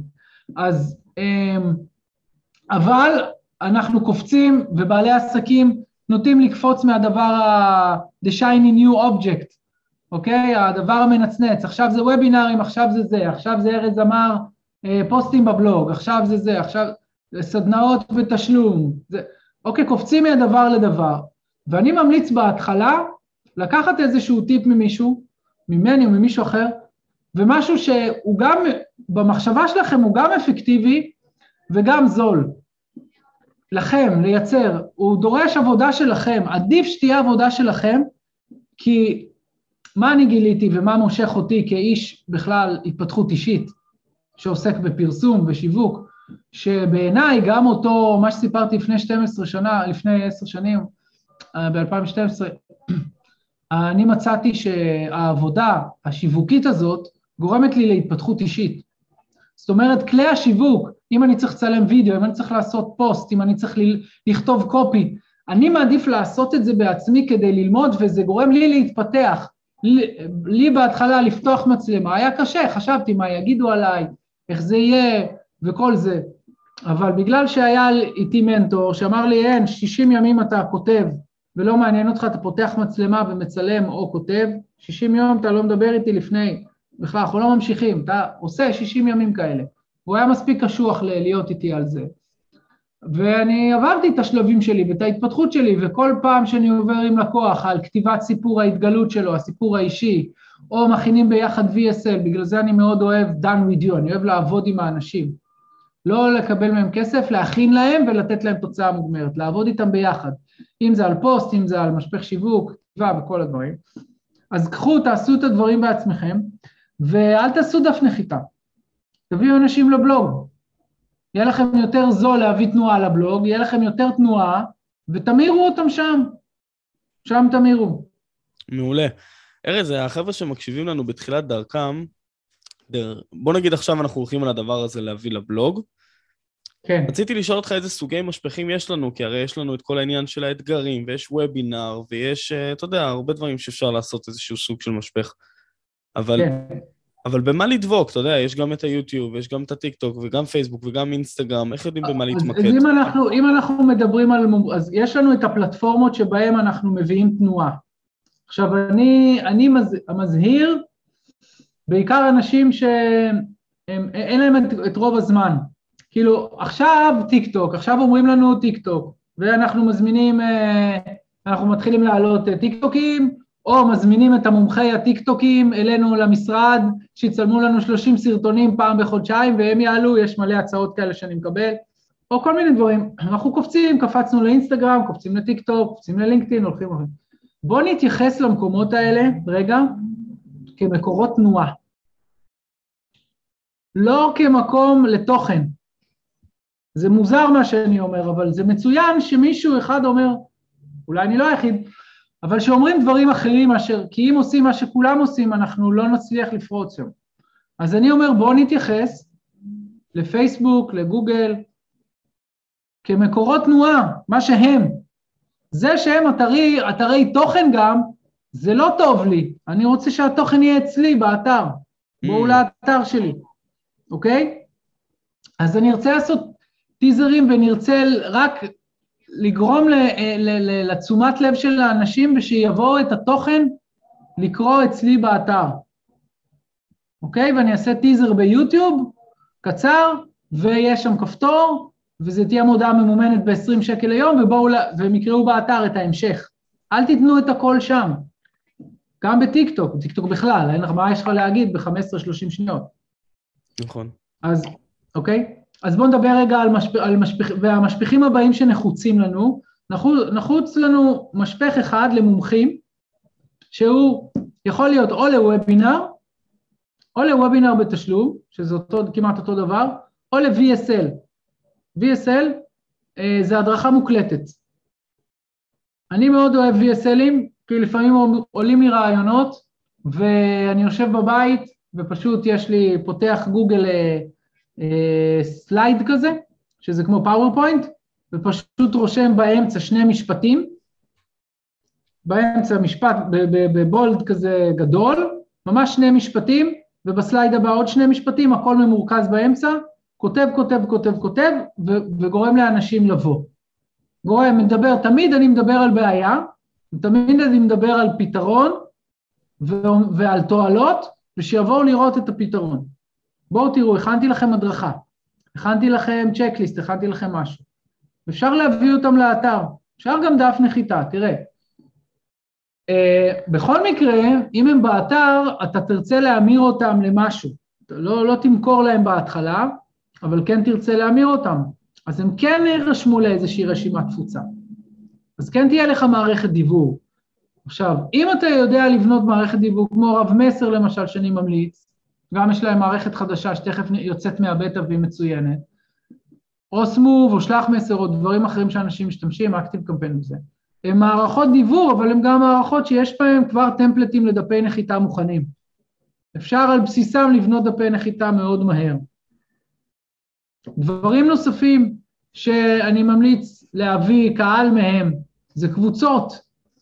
אז, אמ, אבל אנחנו קופצים, ובעלי עסקים נוטים לקפוץ מהדבר ה... the shiny new object, אוקיי? הדבר המנצנץ, עכשיו זה וובינארים, עכשיו זה זה, עכשיו זה ארז אמר אה, פוסטים בבלוג, עכשיו זה זה, עכשיו סדנאות בתשלום, זה... אוקיי, קופצים מהדבר לדבר. ואני ממליץ בהתחלה לקחת איזשהו טיפ ממישהו, ממני או ממישהו אחר, ומשהו שהוא גם, במחשבה שלכם הוא גם אפקטיבי וגם זול. לכם, לייצר, הוא דורש עבודה שלכם, עדיף שתהיה עבודה שלכם, כי מה אני גיליתי ומה מושך אותי כאיש בכלל התפתחות אישית, שעוסק בפרסום ושיווק, שבעיניי גם אותו, מה שסיפרתי לפני 12 שנה, לפני 10 שנים, ב-2012, אני מצאתי שהעבודה השיווקית הזאת גורמת לי להתפתחות אישית. זאת אומרת, כלי השיווק, אם אני צריך לצלם וידאו, אם אני צריך לעשות פוסט, אם אני צריך לכתוב קופי, אני מעדיף לעשות את זה בעצמי כדי ללמוד, וזה גורם לי להתפתח. לי בהתחלה לפתוח מצלמה היה קשה, חשבתי מה יגידו עליי, איך זה יהיה וכל זה. אבל בגלל שהיה איתי מנטור שאמר לי, אין, 60 ימים אתה כותב ולא מעניין אותך, אתה פותח מצלמה ומצלם או כותב, 60 יום אתה לא מדבר איתי לפני בכלל, אנחנו לא ממשיכים, אתה עושה 60 ימים כאלה. הוא היה מספיק קשוח להיות איתי על זה. ואני עברתי את השלבים שלי ואת ההתפתחות שלי, וכל פעם שאני עובר עם לקוח על כתיבת סיפור ההתגלות שלו, הסיפור האישי, או מכינים ביחד VSL, בגלל זה אני מאוד אוהב done with you, אני אוהב לעבוד עם האנשים. לא לקבל מהם כסף, להכין להם ולתת להם תוצאה מוגמרת, לעבוד איתם ביחד. אם זה על פוסט, אם זה על משפך שיווק, כתיבה וכל הדברים. אז קחו, תעשו את הדברים בעצמכם, ואל תעשו דף נחיתה. תביאו אנשים לבלוג. יהיה לכם יותר זול להביא תנועה לבלוג, יהיה לכם יותר תנועה, ותמירו אותם שם. שם תמירו. מעולה. ארז, החבר'ה שמקשיבים לנו בתחילת דרכם, בוא נגיד עכשיו אנחנו הולכים על הדבר הזה להביא לבלוג. כן. רציתי לשאול אותך איזה סוגי משפחים יש לנו, כי הרי יש לנו את כל העניין של האתגרים, ויש וובינר, ויש, אה, אתה יודע, הרבה דברים שאפשר לעשות איזשהו סוג של משפך. אבל, כן. אבל במה לדבוק, אתה יודע, יש גם את היוטיוב, יש גם את הטיקטוק, וגם פייסבוק, וגם אינסטגרם, איך יודעים במה להתמקד? אז אם אנחנו, אם אנחנו מדברים על... אז יש לנו את הפלטפורמות שבהן אנחנו מביאים תנועה. עכשיו, אני, אני מז, מזהיר בעיקר אנשים שאין להם את, את רוב הזמן. כאילו, עכשיו טיקטוק, עכשיו אומרים לנו טיקטוק, ואנחנו מזמינים, אה, אנחנו מתחילים להעלות אה, טיקטוקים, או מזמינים את המומחי הטיקטוקים אלינו למשרד, שיצלמו לנו 30 סרטונים פעם בחודשיים והם יעלו, יש מלא הצעות כאלה שאני מקבל, או כל מיני דברים. אנחנו קופצים, קפצנו לאינסטגרם, קופצים לטיקטוק, קופצים ללינקדאין, הולכים. בואו נתייחס למקומות האלה, רגע, כמקורות תנועה. לא כמקום לתוכן. זה מוזר מה שאני אומר, אבל זה מצוין שמישהו אחד אומר, אולי אני לא היחיד, אבל שאומרים דברים אחרים מאשר, כי אם עושים מה שכולם עושים, אנחנו לא נצליח לפרוץ שם. אז אני אומר, בואו נתייחס לפייסבוק, לגוגל, כמקורות תנועה, מה שהם. זה שהם אתרי, אתרי תוכן גם, זה לא טוב לי. אני רוצה שהתוכן יהיה אצלי, באתר. בואו mm. לאתר שלי, אוקיי? אז אני ארצה לעשות טיזרים ונרצה רק לגרום לתשומת לב של האנשים ושיבואו את התוכן לקרוא אצלי באתר. אוקיי? ואני אעשה טיזר ביוטיוב, קצר, ויש שם כפתור, וזה תהיה מודעה ממומנת ב-20 שקל ליום, ובואו, והם יקראו באתר את ההמשך. אל תיתנו את הכל שם. גם בטיקטוק, טיקטוק בכלל, אין לך, מה יש לך להגיד ב-15-30 שניות? נכון. אז, אוקיי? אז בואו נדבר רגע על, משפ... על משפכ... והמשפכים הבאים שנחוצים לנו. נחוץ, נחוץ לנו משפך אחד למומחים, שהוא יכול להיות או לוובינר, או לוובינר בתשלום, שזה אותו, כמעט אותו דבר, או ל-VSL. VSL אה, זה הדרכה מוקלטת. אני מאוד אוהב VSL ים, כי לפעמים עולים לי רעיונות, ואני יושב בבית, ופשוט יש לי, פותח גוגל אה, אה, slide כזה, שזה כמו פאורפוינט, ופשוט רושם באמצע שני משפטים, באמצע משפט ב bold כזה גדול, ממש שני משפטים, וב slide הבא עוד שני משפטים, הכל ממורכז באמצע, כותב, כותב, כותב, כותב, וגורם לאנשים לבוא. גורם, מדבר, תמיד אני מדבר על בעיה, תמיד אני מדבר על פתרון ועל תועלות, ושיבואו לראות את הפתרון. בואו תראו, הכנתי לכם הדרכה, הכנתי לכם צ'קליסט, הכנתי לכם משהו. אפשר להביא אותם לאתר, אפשר גם דף נחיתה, תראה. Uh, בכל מקרה, אם הם באתר, אתה תרצה להמיר אותם למשהו. אתה לא, לא תמכור להם בהתחלה, אבל כן תרצה להמיר אותם. אז הם כן יירשמו לאיזושהי רשימת תפוצה. אז כן תהיה לך מערכת דיוור. עכשיו, אם אתה יודע לבנות מערכת דיוור כמו רב מסר למשל, שאני ממליץ, גם יש להם מערכת חדשה שתכף יוצאת מהבטא והיא מצוינת, או סמוב או שלח מסר או דברים אחרים שאנשים משתמשים, אקטיב קמפיין וזה. הם מערכות דיוור, אבל הם גם מערכות שיש בהם כבר טמפלטים לדפי נחיתה מוכנים. אפשר על בסיסם לבנות דפי נחיתה מאוד מהר. דברים נוספים שאני ממליץ להביא קהל מהם זה קבוצות,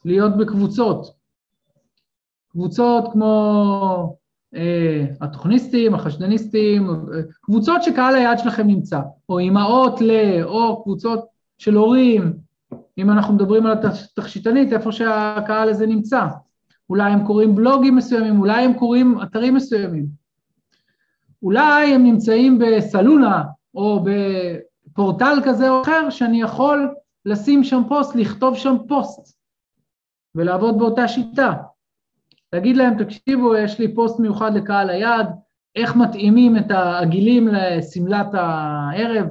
להיות בקבוצות. קבוצות כמו אה, התוכניסטים, החשדניסטים, קבוצות שקהל היעד שלכם נמצא, או אימהות ל... או קבוצות של הורים, אם אנחנו מדברים על התכשיטנית, איפה שהקהל הזה נמצא. אולי הם קוראים בלוגים מסוימים, אולי הם קוראים אתרים מסוימים. אולי הם נמצאים בסלונה, או בפורטל כזה או אחר, שאני יכול לשים שם פוסט, לכתוב שם פוסט, ולעבוד באותה שיטה. להגיד להם, תקשיבו, יש לי פוסט מיוחד לקהל היעד, איך מתאימים את העגילים לשמלת הערב,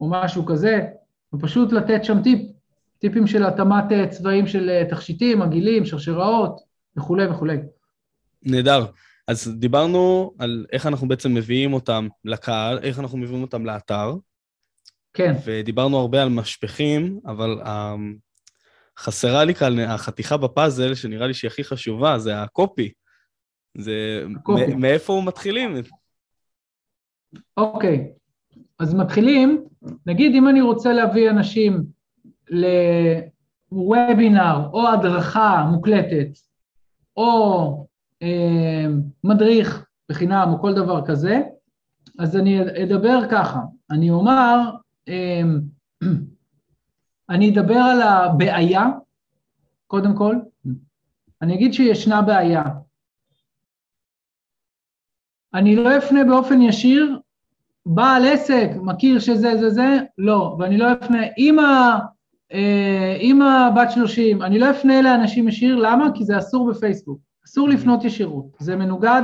או משהו כזה, ופשוט לתת שם טיפ, טיפים של התאמת צבעים של תכשיטים, עגילים, שרשראות, וכולי וכולי. נהדר. אז דיברנו על איך אנחנו בעצם מביאים אותם לקהל, איך אנחנו מביאים אותם לאתר. כן. ודיברנו הרבה על משפכים, אבל um, חסרה לי כאן החתיכה בפאזל, שנראה לי שהיא הכי חשובה, זה הקופי. זה... הקופי. מאיפה מתחילים? אוקיי, אז מתחילים, נגיד אם אני רוצה להביא אנשים לוובינר או הדרכה מוקלטת, או אה, מדריך בחינם או כל דבר כזה, אז אני אדבר ככה, אני אומר, אה, <clears throat> אני אדבר על הבעיה, קודם כל, אני אגיד שישנה בעיה. אני לא אפנה באופן ישיר, בעל עסק, מכיר שזה זה זה, לא, ואני לא אפנה, אמא, אמא בת 30, אני לא אפנה לאנשים ישיר, למה? כי זה אסור בפייסבוק. אסור לפנות ישירות, זה מנוגד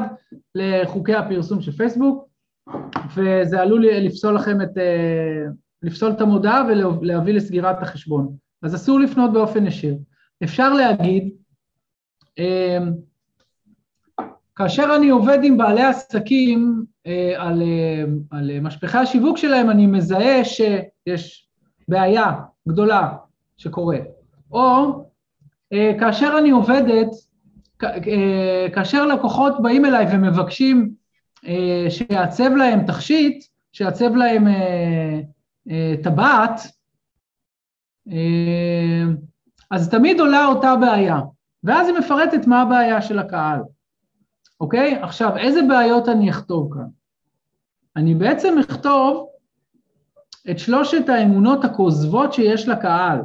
לחוקי הפרסום של פייסבוק, וזה עלול לפסול לכם את, אה, לפסול את המודעה ולהביא לסגירת החשבון. אז אסור לפנות באופן ישיר. אפשר להגיד, אה, כאשר אני עובד עם בעלי עסקים אה, על, על משפחי השיווק שלהם, אני מזהה שיש בעיה גדולה שקורית. או אה, כאשר אני עובדת, אה, כאשר לקוחות באים אליי ומבקשים אה, שיעצב להם תכשיט, שיעצב להם טבעת, אז תמיד עולה אותה בעיה, ואז היא מפרטת מה הבעיה של הקהל, אוקיי? עכשיו, איזה בעיות אני אכתוב כאן? אני בעצם אכתוב את שלושת האמונות הכוזבות שיש לקהל.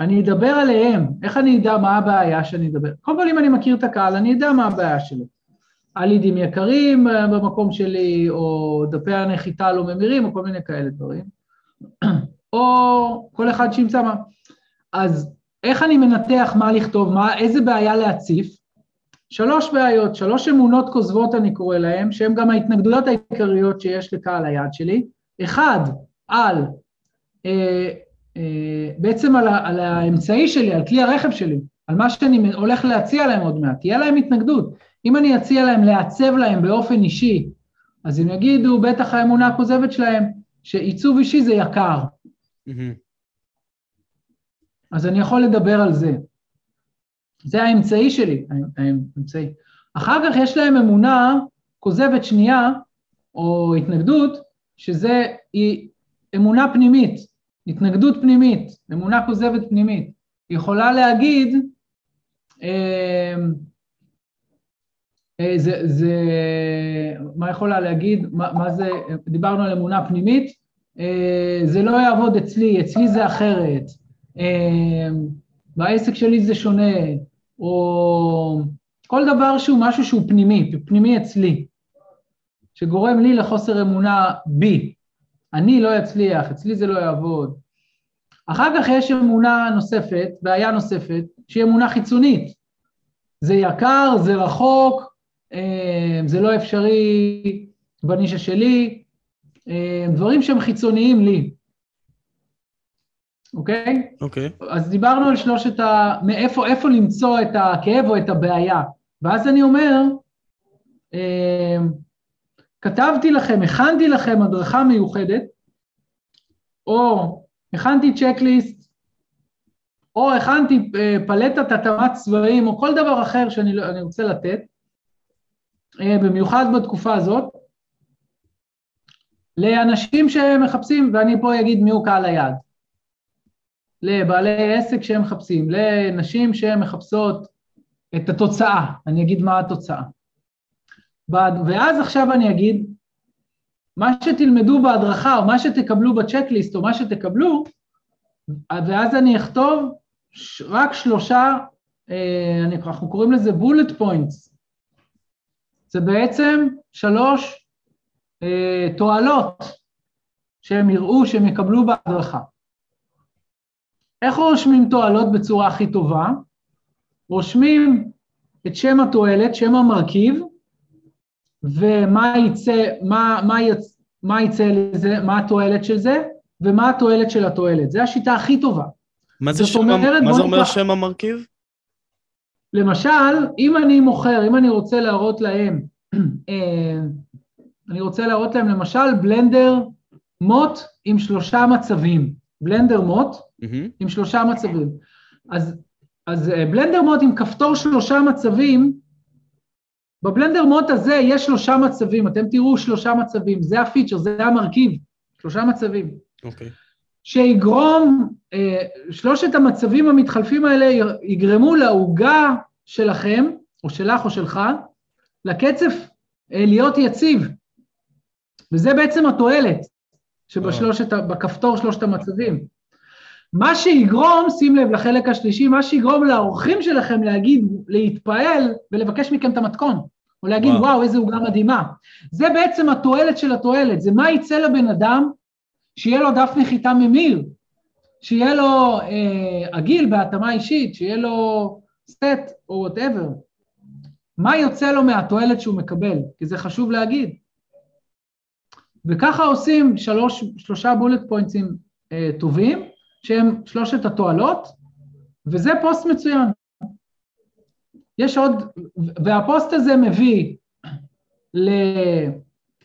אני אדבר עליהם, איך אני אדע מה הבעיה שאני אדבר? קודם כל אם אני מכיר את הקהל, אני אדע מה הבעיה שלו. הלידים יקרים אה, במקום שלי, או דפי הנחיתה לא ממירים, או כל מיני כאלה דברים. <clears throat> או כל אחד שימצא מה. אז איך אני מנתח מה לכתוב, מה, איזה בעיה להציף? שלוש בעיות, שלוש אמונות כוזבות אני קורא להן, שהן גם ההתנגדויות העיקריות שיש לקהל היעד שלי. אחד, על אה, אה, בעצם על, על האמצעי שלי, על כלי הרכב שלי, על מה שאני הולך להציע להם עוד מעט, תהיה להם התנגדות. אם אני אציע להם לעצב להם באופן אישי, אז הם יגידו, בטח האמונה הכוזבת שלהם, שעיצוב אישי זה יקר. אז אני יכול לדבר על זה. זה האמצעי שלי, האמצעי. אחר כך יש להם אמונה כוזבת שנייה, או התנגדות, שזה היא אמונה פנימית. התנגדות פנימית, אמונה כוזבת פנימית, היא יכולה להגיד, אה, זה, זה, מה יכולה להגיד, מה, מה זה, דיברנו על אמונה פנימית, אה, זה לא יעבוד אצלי, אצלי זה אחרת, בעסק שלי זה שונה, או כל דבר שהוא משהו שהוא פנימי, פנימי אצלי, שגורם לי לחוסר אמונה בי, אני לא אצליח, אצלי זה לא יעבוד. אחר כך יש אמונה נוספת, בעיה נוספת, שהיא אמונה חיצונית. זה יקר, זה רחוק, אה, זה לא אפשרי בנישה שלי, אה, דברים שהם חיצוניים לי. אוקיי? אוקיי. אז דיברנו על שלושת ה... מאיפה איפה למצוא את הכאב או את הבעיה. ואז אני אומר, אה, כתבתי לכם, הכנתי לכם הדרכה מיוחדת, או הכנתי צ'קליסט, או הכנתי אה, פלטת התאמת צבעים, או כל דבר אחר שאני לא, רוצה לתת, אה, במיוחד בתקופה הזאת, לאנשים שמחפשים, ואני פה אגיד מי הוא קהל היעד, לבעלי עסק שהם מחפשים, לנשים שהן מחפשות את התוצאה, אני אגיד מה התוצאה. ואז עכשיו אני אגיד, מה שתלמדו בהדרכה, או מה שתקבלו בצ'קליסט, או מה שתקבלו, ואז אני אכתוב רק שלושה, אה, אנחנו קוראים לזה bullet points. זה בעצם שלוש אה, תועלות שהם יראו, שהם יקבלו בהדרכה. איך רושמים תועלות בצורה הכי טובה? רושמים את שם התועלת, שם המרכיב, ומה יצא, מה, מה, יצ, מה יצא לזה, מה התועלת של זה, ומה התועלת של התועלת. זו השיטה הכי טובה. מה זה, שם, אומרת, מה זה אומר. שם המרכיב? למשל, אם אני מוכר, אם אני רוצה להראות להם, <clears throat> אה, אני רוצה להראות להם למשל בלנדר מוט עם שלושה מצבים. בלנדר מוט mm-hmm. עם שלושה מצבים. אז, אז אה, בלנדר מוט עם כפתור שלושה מצבים, בבלנדר מוט הזה יש שלושה מצבים, אתם תראו שלושה מצבים, זה הפיצ'ר, זה המרכיב, שלושה מצבים. אוקיי. Okay. שיגרום, אה, שלושת המצבים המתחלפים האלה יגרמו לעוגה שלכם, או שלך או שלך, לקצב אה, להיות יציב. וזה בעצם התועלת שבשלושת, בכפתור שלושת המצבים. מה שיגרום, שים לב לחלק השלישי, מה שיגרום לאורחים שלכם להגיד, להתפעל ולבקש מכם את המתכון, או להגיד וואו, וואו איזה עוגה מדהימה. זה בעצם התועלת של התועלת, זה מה יצא לבן אדם שיהיה לו דף נחיתה ממיר, שיהיה לו אה, עגיל בהתאמה אישית, שיהיה לו סט או whatever. מה יוצא לו מהתועלת שהוא מקבל? כי זה חשוב להגיד. וככה עושים שלוש, שלושה bullet point ים אה, טובים, שהם שלושת התועלות, וזה פוסט מצוין. יש עוד, והפוסט הזה מביא ל...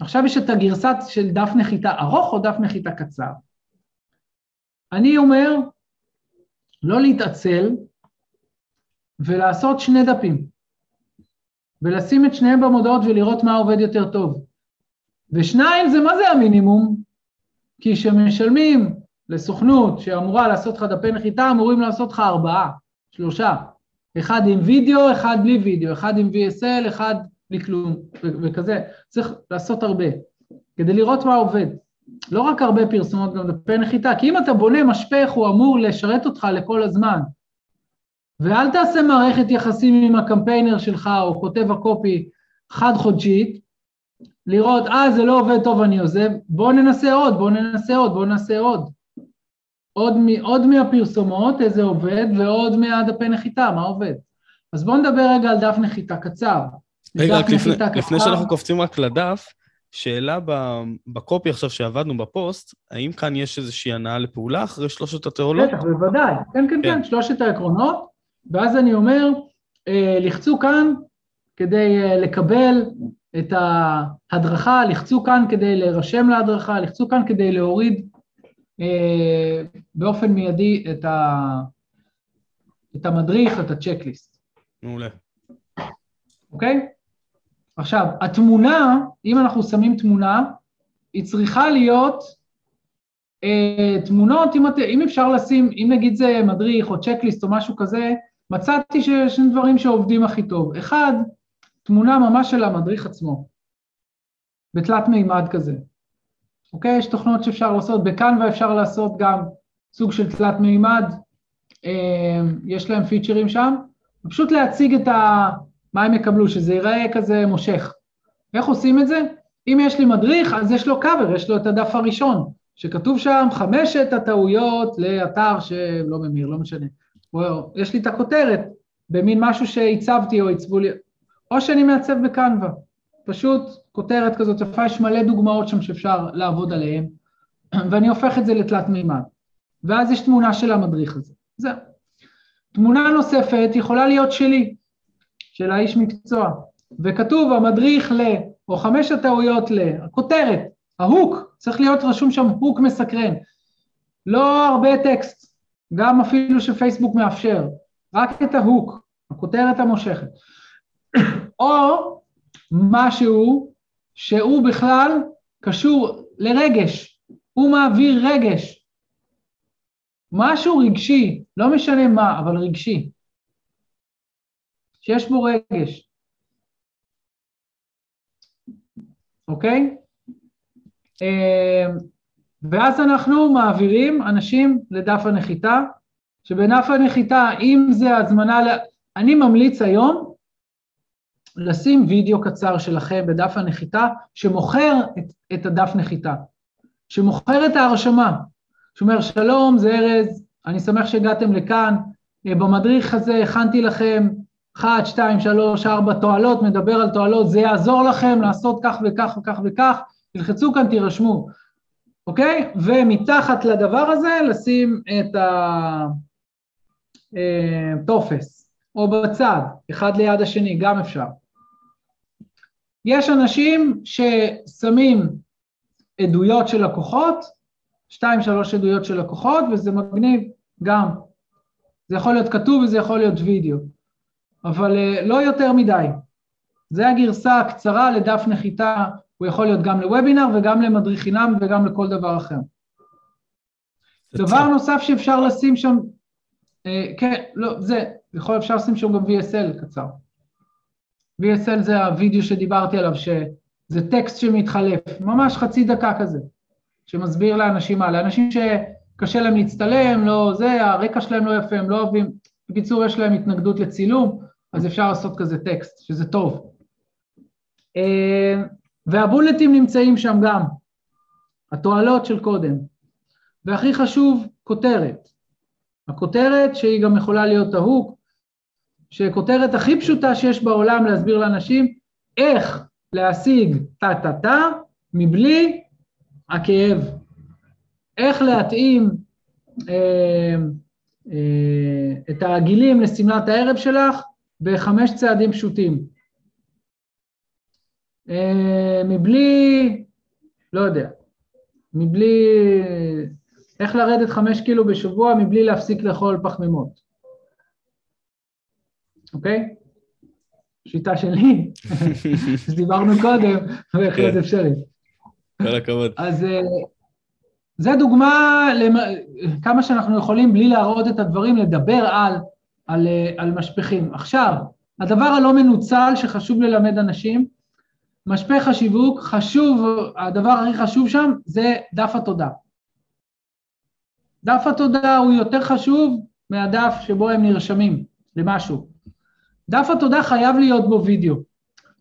עכשיו יש את הגרסת של דף נחיתה ארוך או דף נחיתה קצר. אני אומר, לא להתעצל, ולעשות שני דפים, ולשים את שניהם במודעות ולראות מה עובד יותר טוב. ושניים זה מה זה המינימום? כי כשמשלמים לסוכנות שאמורה לעשות לך דפי נחיתה, אמורים לעשות לך ארבעה, שלושה. אחד עם וידאו, אחד בלי וידאו, אחד עם VSL, אחד בלי כלום, וכזה. צריך לעשות הרבה, כדי לראות מה עובד. לא רק הרבה פרסומות, גם דפי נחיתה, כי אם אתה בונה משפך, הוא אמור לשרת אותך לכל הזמן. ואל תעשה מערכת יחסים עם הקמפיינר שלך, או כותב הקופי חד-חודשית, לראות, אה, זה לא עובד טוב, אני עוזב, בואו ננסה עוד, בואו ננסה עוד, בואו ננסה עוד. עוד, עוד מהפרסומות, איזה עובד, ועוד מהדפי נחיתה, מה עובד. אז בואו נדבר רגע על דף נחיתה קצר. רגע, רק לפני, לפני שאנחנו קופצים רק לדף, שאלה בקופי עכשיו שעבדנו בפוסט, האם כאן יש איזושהי הנאה לפעולה אחרי שלושת התיאולות? בטח, בוודאי. כן, כן, כן, כן, שלושת העקרונות, ואז אני אומר, אה, לחצו כאן כדי אה, לקבל את ההדרכה, לחצו כאן כדי להירשם להדרכה, לחצו כאן כדי להוריד אה, באופן מיידי את, ה, את המדריך, את הצ'קליסט. מעולה. אוקיי? עכשיו, התמונה, אם אנחנו שמים תמונה, היא צריכה להיות אה, תמונות, אם, אם אפשר לשים, אם נגיד זה מדריך או צ'קליסט או משהו כזה, מצאתי שיש דברים שעובדים הכי טוב. אחד, תמונה ממש של המדריך עצמו, בתלת מימד כזה. אוקיי? יש תוכנות שאפשר לעשות, בקנווה אפשר לעשות גם סוג של תלת מימד, אה, יש להם פיצ'רים שם, פשוט להציג את ה... מה הם יקבלו, שזה ייראה כזה מושך. איך עושים את זה? אם יש לי מדריך, אז יש לו קאבר, יש לו את הדף הראשון, שכתוב שם חמשת הטעויות לאתר שלא ממיר, לא משנה. יש לי את הכותרת במין משהו שהצבתי או עיצבו לי, או שאני מעצב בקנווה. פשוט כותרת כזאת יפה, יש מלא דוגמאות שם שאפשר לעבוד עליהן, <clears throat> ואני הופך את זה לתלת מימד. ואז יש תמונה של המדריך הזה. זהו. תמונה נוספת יכולה להיות שלי, של האיש מקצוע, וכתוב המדריך ל, או חמש הטעויות ל, הכותרת, ההוק, צריך להיות רשום שם הוק מסקרן. לא הרבה טקסט, גם אפילו שפייסבוק מאפשר, רק את ההוק, הכותרת המושכת. <coughs> או משהו שהוא בכלל קשור לרגש, הוא מעביר רגש. משהו רגשי, לא משנה מה, אבל רגשי. שיש בו רגש. אוקיי? אמ, ואז אנחנו מעבירים אנשים לדף הנחיתה, שבדף הנחיתה, אם זה הזמנה, אני ממליץ היום לשים וידאו קצר שלכם בדף הנחיתה, שמוכר את, את הדף נחיתה, שמוכר את ההרשמה, שאומר, שלום, זה ארז, אני שמח שהגעתם לכאן, אה, במדריך הזה הכנתי לכם 1, 2, 3, 4 תועלות, מדבר על תועלות, זה יעזור לכם לעשות כך וכך וכך וכך, תלחצו כאן, תירשמו, אוקיי? ומתחת לדבר הזה לשים את הטופס, אה, או בצד, אחד ליד השני, גם אפשר. יש אנשים ששמים עדויות של לקוחות, שתיים, שלוש עדויות של לקוחות, וזה מגניב גם. זה יכול להיות כתוב וזה יכול להיות וידאו, אבל uh, לא יותר מדי. זה הגרסה הקצרה לדף נחיתה, הוא יכול להיות גם לוובינר וגם למדריך חינם וגם לכל דבר אחר. דבר נוסף שאפשר לשים שם, uh, כן, לא, זה, יכול, אפשר לשים שם גם VSL קצר. VSL זה הווידאו שדיברתי עליו, שזה טקסט שמתחלף, ממש חצי דקה כזה, שמסביר לאנשים מה, לאנשים שקשה להם להצטלם, לא זה, הרקע שלהם לא יפה, הם לא אוהבים, בקיצור יש להם התנגדות לצילום, אז אפשר לעשות כזה טקסט, שזה טוב. אה, והבולטים נמצאים שם גם, התועלות של קודם. והכי חשוב, כותרת. הכותרת שהיא גם יכולה להיות ההוק, שכותרת הכי פשוטה שיש בעולם להסביר לאנשים איך להשיג טה-טה-טה מבלי הכאב. איך להתאים אה, אה, את העגילים לשמלת הערב שלך בחמש צעדים פשוטים. אה, מבלי, לא יודע, מבלי, איך לרדת חמש קילו בשבוע מבלי להפסיק לאכול פחמימות. אוקיי? שיטה שלי, <laughs> שדיברנו קודם, בהחלט כן. אפשרי. כל הכבוד. אז אה, זה דוגמה כמה שאנחנו יכולים, בלי להראות את הדברים, לדבר על, על, אה, על משפכים. עכשיו, הדבר הלא מנוצל שחשוב ללמד אנשים, משפך השיווק, חשוב, הדבר הכי חשוב שם זה דף התודה. דף התודה הוא יותר חשוב מהדף שבו הם נרשמים למשהו. דף התודה חייב להיות בו וידאו,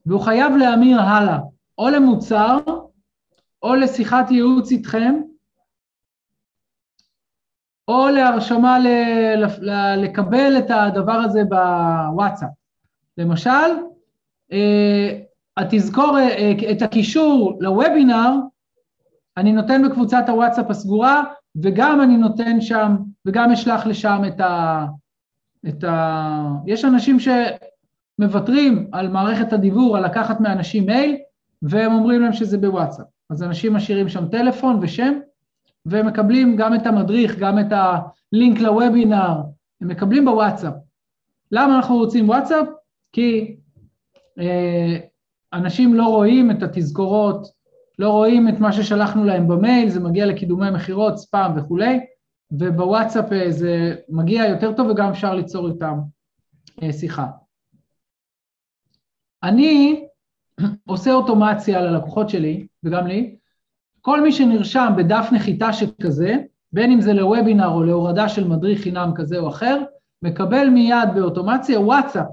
והוא חייב להמיר הלאה, או למוצר, או לשיחת ייעוץ איתכם, או להרשמה ל, ל, לקבל את הדבר הזה בוואטסאפ. למשל, אה, התזכור, אה, את הקישור לוובינר, אני נותן בקבוצת הוואטסאפ הסגורה, וגם אני נותן שם, וגם אשלח לשם את ה... את ה... יש אנשים שמוותרים על מערכת הדיוור, על לקחת מאנשים מייל, והם אומרים להם שזה בוואטסאפ. אז אנשים משאירים שם טלפון ושם, והם מקבלים גם את המדריך, גם את הלינק לוובינר, הם מקבלים בוואטסאפ. למה אנחנו רוצים וואטסאפ? כי אה, אנשים לא רואים את התזכורות, לא רואים את מה ששלחנו להם במייל, זה מגיע לקידומי מכירות, ספאם וכולי, ובוואטסאפ אה, זה מגיע יותר טוב וגם אפשר ליצור איתם אה, שיחה. אני עושה אוטומציה ללקוחות שלי, וגם לי, כל מי שנרשם בדף נחיתה שכזה, בין אם זה לוובינר או להורדה של מדריך חינם כזה או אחר, מקבל מיד באוטומציה וואטסאפ.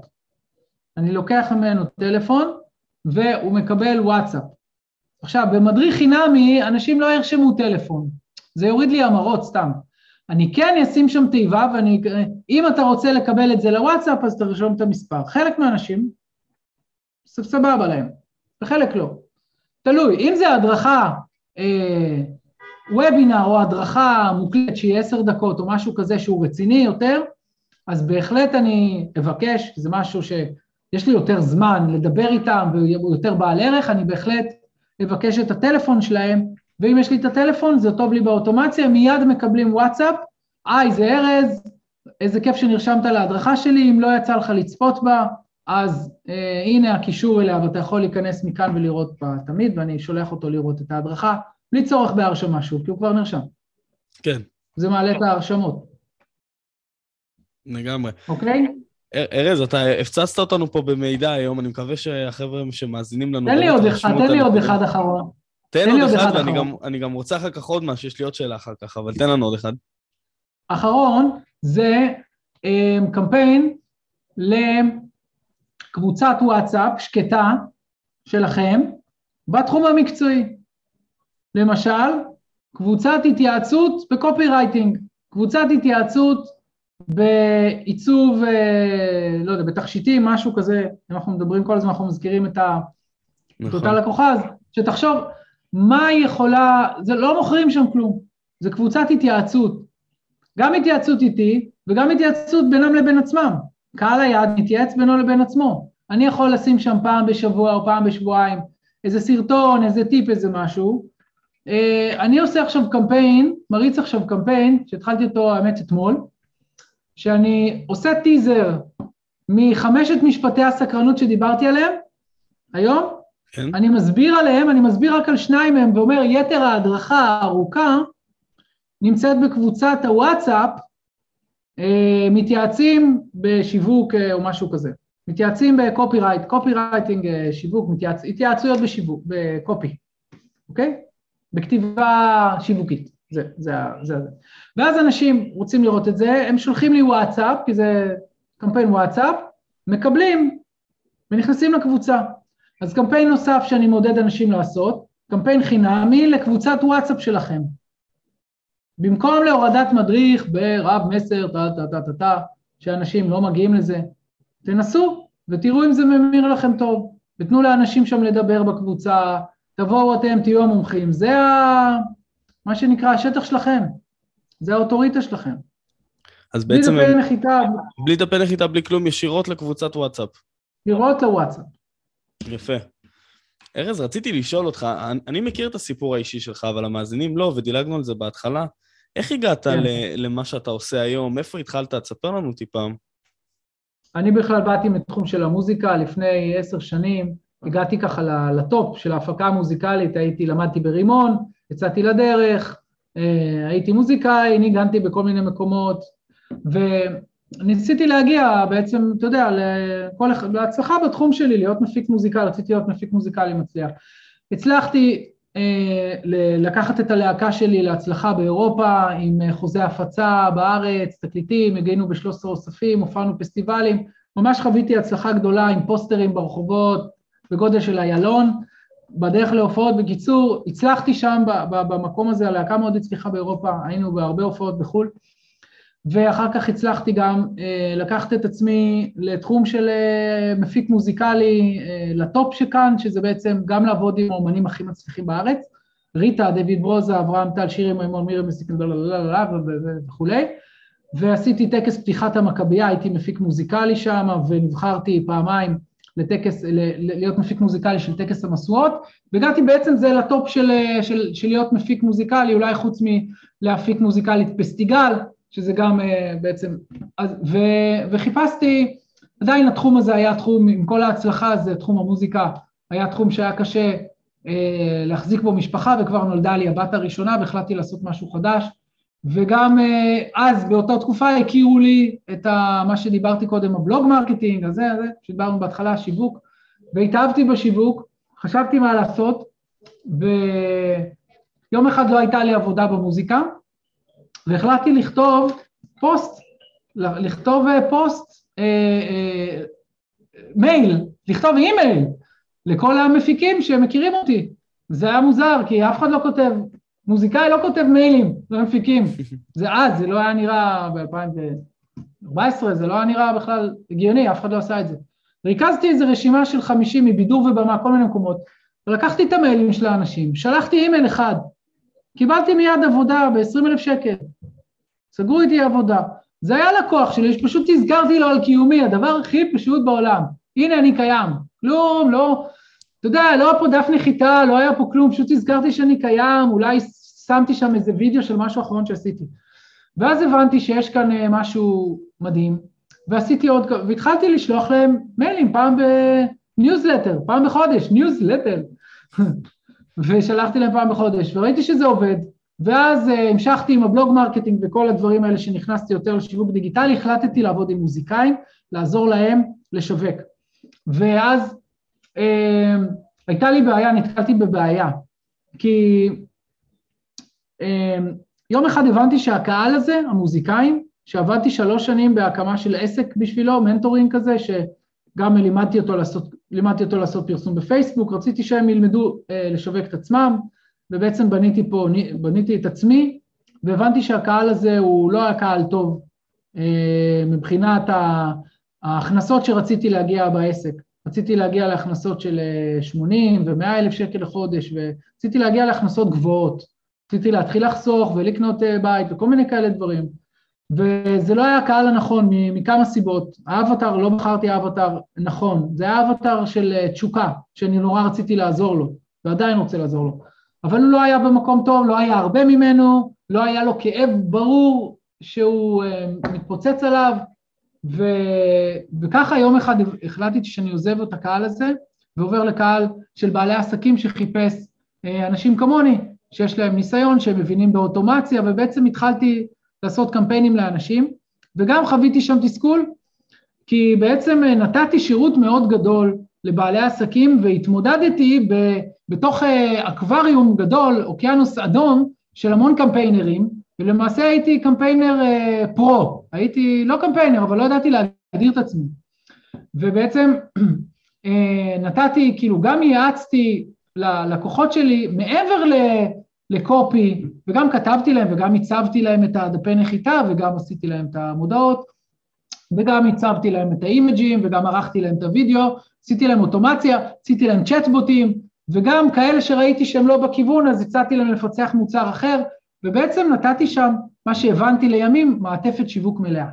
אני לוקח ממנו טלפון והוא מקבל וואטסאפ. עכשיו, במדריך חינמי אנשים לא ירשמו טלפון, זה יוריד לי המרות סתם. אני כן אשים שם תיבה, ואני, אם אתה רוצה לקבל את זה לוואטסאפ, אז תרשום את המספר. חלק מהאנשים, סבבה להם, וחלק לא. תלוי, אם זה הדרכה, וובינר או הדרכה מוקלטת שהיא עשר דקות או משהו כזה שהוא רציני יותר, אז בהחלט אני אבקש, זה משהו שיש לי יותר זמן לדבר איתם והוא יותר בעל ערך, אני בהחלט אבקש את הטלפון שלהם, ואם יש לי את הטלפון זה טוב לי באוטומציה, מיד מקבלים וואטסאפ, היי זה ארז, איזה כיף שנרשמת להדרכה שלי, אם לא יצא לך לצפות בה, אז אה, הנה הקישור אליה ואתה יכול להיכנס מכאן ולראות בה תמיד, ואני שולח אותו לראות את ההדרכה, בלי צורך בהרשמה שוב, כי הוא כבר נרשם. כן. זה מעלה את ההרשמות. לגמרי. אוקיי? ארז, אתה הפצצת אותנו פה במידע היום, אני מקווה שהחבר'ה שמאזינים לנו... תן לי עוד אחד, תן לי עוד אחד אחרון. תן עוד אחד, ואני גם רוצה אחר כך עוד משהו, יש לי עוד שאלה אחר כך, אבל תן לנו עוד אחד. אחרון זה um, קמפיין לקבוצת וואטסאפ שקטה שלכם בתחום המקצועי. למשל, קבוצת התייעצות בקופי רייטינג, קבוצת התייעצות בעיצוב, אה, לא יודע, בתכשיטים, משהו כזה, אם אנחנו מדברים כל הזמן, אנחנו מזכירים את, ה... נכון. את אותה לקוחה, אז שתחשוב מה היא יכולה, זה לא מוכרים שם כלום, זה קבוצת התייעצות. גם התייעצות איתי וגם התייעצות בינם לבין עצמם. קהל היעד מתייעץ בינו לבין עצמו. אני יכול לשים שם פעם בשבוע או פעם בשבועיים איזה סרטון, איזה טיפ, איזה משהו. אה, אני עושה עכשיו קמפיין, מריץ עכשיו קמפיין, שהתחלתי אותו האמת אתמול, שאני עושה טיזר מחמשת משפטי הסקרנות שדיברתי עליהם היום, כן. אני מסביר עליהם, אני מסביר רק על שניים מהם ואומר יתר ההדרכה הארוכה נמצאת בקבוצת הוואטסאפ, מתייעצים בשיווק אה, או משהו כזה, מתייעצים ב copywrite, copywriting אה, שיווק, מתייעצ... התייעצויות בשיווק, ב copy, אוקיי? בכתיבה שיווקית, זה, זה, זה, זה. ואז אנשים רוצים לראות את זה, הם שולחים לי וואטסאפ, כי זה קמפיין וואטסאפ, מקבלים ונכנסים לקבוצה. אז קמפיין נוסף שאני מעודד אנשים לעשות, קמפיין חינמי לקבוצת וואטסאפ שלכם. במקום להורדת מדריך ברב מסר, טה טה טה טה טה, שאנשים לא מגיעים לזה, תנסו ותראו אם זה ממיר לכם טוב, ותנו לאנשים שם לדבר בקבוצה, תבואו אתם, תהיו המומחים, זה ה... מה שנקרא השטח שלכם, זה האוטוריטה שלכם. אז בעצם... בלי דפי נחיתה. בלי דפי נחיתה, בלי כלום, ישירות לקבוצת וואטסאפ. ישירות לוואטסאפ. יפה. ארז, רציתי לשאול אותך, אני מכיר את הסיפור האישי שלך, אבל המאזינים לא, ודילגנו על זה בהתחלה. איך הגעת כן. למה שאתה עושה היום? איפה התחלת? תספר לנו טיפה. אני בכלל באתי מתחום של המוזיקה לפני עשר שנים, הגעתי ככה לטופ של ההפקה המוזיקלית, הייתי, למדתי ברימון, יצאתי לדרך, אה, הייתי מוזיקאי, ניגנתי בכל מיני מקומות, וניסיתי להגיע בעצם, אתה יודע, לכל, להצלחה בתחום שלי, להיות מפיק מוזיקלי, רציתי להיות מפיק מוזיקלי מצליח. הצלחתי לקחת את הלהקה שלי להצלחה באירופה, עם אה, חוזה הפצה בארץ, תקליטים, הגענו ב-13 אוספים, הופענו פסטיבלים, ממש חוויתי הצלחה גדולה עם פוסטרים ברחובות, בגודל של איילון, בדרך להופעות. בקיצור, הצלחתי שם במקום הזה, הלהקה מאוד הצליחה באירופה, היינו בהרבה הופעות בחו"ל, ואחר כך הצלחתי גם אה, לקחת את עצמי לתחום של אה, מפיק מוזיקלי, אה, ל top שכאן, שזה בעצם גם לעבוד עם האומנים הכי מצליחים בארץ, ריטה, דויד ברוזה, אברהם טל, שירי מימון, מירי מסיק וכולי, ועשיתי טקס פתיחת המכבייה, הייתי מפיק מוזיקלי שם, ונבחרתי פעמיים לטקס, להיות מפיק מוזיקלי של טקס המשואות, והגעתי בעצם זה ל top של, של, של להיות מפיק מוזיקלי, אולי חוץ מלהפיק מוזיקלית פסטיגל, שזה גם אה, בעצם, אז, ו, וחיפשתי, עדיין התחום הזה היה תחום, עם כל ההצלחה הזה, תחום המוזיקה, היה תחום שהיה קשה אה, להחזיק בו משפחה, וכבר נולדה לי הבת הראשונה, והחלטתי לעשות משהו חדש, וגם אה, אז, באותה תקופה, הכירו לי את ה, מה שדיברתי קודם, ה blog marketing, הזה, הזה, שדיברנו בהתחלה, שיווק, והתאהבתי בשיווק, חשבתי מה לעשות, ויום אחד לא הייתה לי עבודה במוזיקה, והחלטתי לכתוב פוסט, לכתוב אה, פוסט, אה, אה, מייל, לכתוב אימייל לכל המפיקים שמכירים אותי. זה היה מוזר, כי אף אחד לא כותב, מוזיקאי לא כותב מיילים למפיקים. זה אז, זה לא היה נראה ב-2014, זה לא היה נראה בכלל הגיוני, אף אחד לא עשה את זה. ריכזתי איזו רשימה של 50 מבידור ובמה, כל מיני מקומות, ולקחתי את המיילים של האנשים, שלחתי אימייל אחד, קיבלתי מיד עבודה ב-20 אלף שקל. סגרו איתי עבודה. זה היה לקוח שלי, שפשוט הסגרתי לו על קיומי, הדבר הכי פשוט בעולם. הנה אני קיים. כלום, לא, אתה יודע, לא היה פה דף נחיתה, לא היה פה כלום, פשוט הזכרתי שאני קיים, אולי שמתי שם איזה וידאו של משהו אחרון שעשיתי. ואז הבנתי שיש כאן אה, משהו מדהים, ועשיתי עוד, והתחלתי לשלוח להם מיילים, פעם בניוזלטר, פעם בחודש, ניוזלטר. <laughs> ושלחתי להם פעם בחודש, וראיתי שזה עובד, ואז אה, המשכתי עם ה blog marketing וכל הדברים האלה שנכנסתי יותר לשיווק דיגיטלי, החלטתי לעבוד עם מוזיקאים, לעזור להם לשווק. ואז אה, הייתה לי בעיה, נתקלתי בבעיה, כי אה, יום אחד הבנתי שהקהל הזה, המוזיקאים, שעבדתי שלוש שנים בהקמה של עסק בשבילו, mentoring כזה, שגם לימדתי אותו לעשות, לימדתי אותו לעשות פרסום בפייסבוק, רציתי שהם ילמדו uh, לשווק את עצמם, ובעצם בניתי פה, בניתי את עצמי, והבנתי שהקהל הזה הוא לא היה קהל טוב אה, מבחינת ההכנסות שרציתי להגיע בעסק. רציתי להגיע להכנסות של 80 ו-100 אלף שקל לחודש, ורציתי להגיע להכנסות גבוהות. רציתי להתחיל לחסוך ולקנות אה, בית וכל מיני כאלה דברים. וזה לא היה הקהל הנכון מכמה סיבות. האבטר, לא בחרתי אבטר נכון, זה היה אבטר של אה, תשוקה, שאני נורא רציתי לעזור לו, ועדיין רוצה לעזור לו. אבל הוא לא היה במקום טוב, לא היה הרבה ממנו, לא היה לו כאב ברור שהוא uh, מתפוצץ עליו, ו... וככה יום אחד החלטתי שאני עוזב את הקהל הזה, ועובר לקהל של בעלי עסקים שחיפש uh, אנשים כמוני, שיש להם ניסיון, שהם מבינים באוטומציה, ובעצם התחלתי לעשות קמפיינים לאנשים, וגם חוויתי שם תסכול, כי בעצם uh, נתתי שירות מאוד גדול לבעלי עסקים והתמודדתי ב... בתוך אה, אקווריום גדול, אוקיינוס אדום, של המון קמפיינרים, ולמעשה הייתי קמפיינר אה, פרו, הייתי לא קמפיינר, אבל לא ידעתי להגדיר את עצמי. ובעצם <clears throat> אה, נתתי, כאילו גם ייעצתי ללקוחות שלי מעבר לקופי, וגם כתבתי להם וגם הצבתי להם את הדפי נחיתה וגם עשיתי להם את המודעות, וגם הצבתי להם את האימג'ים וגם ערכתי להם את הוידאו, עשיתי להם אוטומציה, עשיתי להם צ'טבוטים, וגם כאלה שראיתי שהם לא בכיוון, אז הצעתי להם לפצח מוצר אחר, ובעצם נתתי שם, מה שהבנתי לימים, מעטפת שיווק מלאה.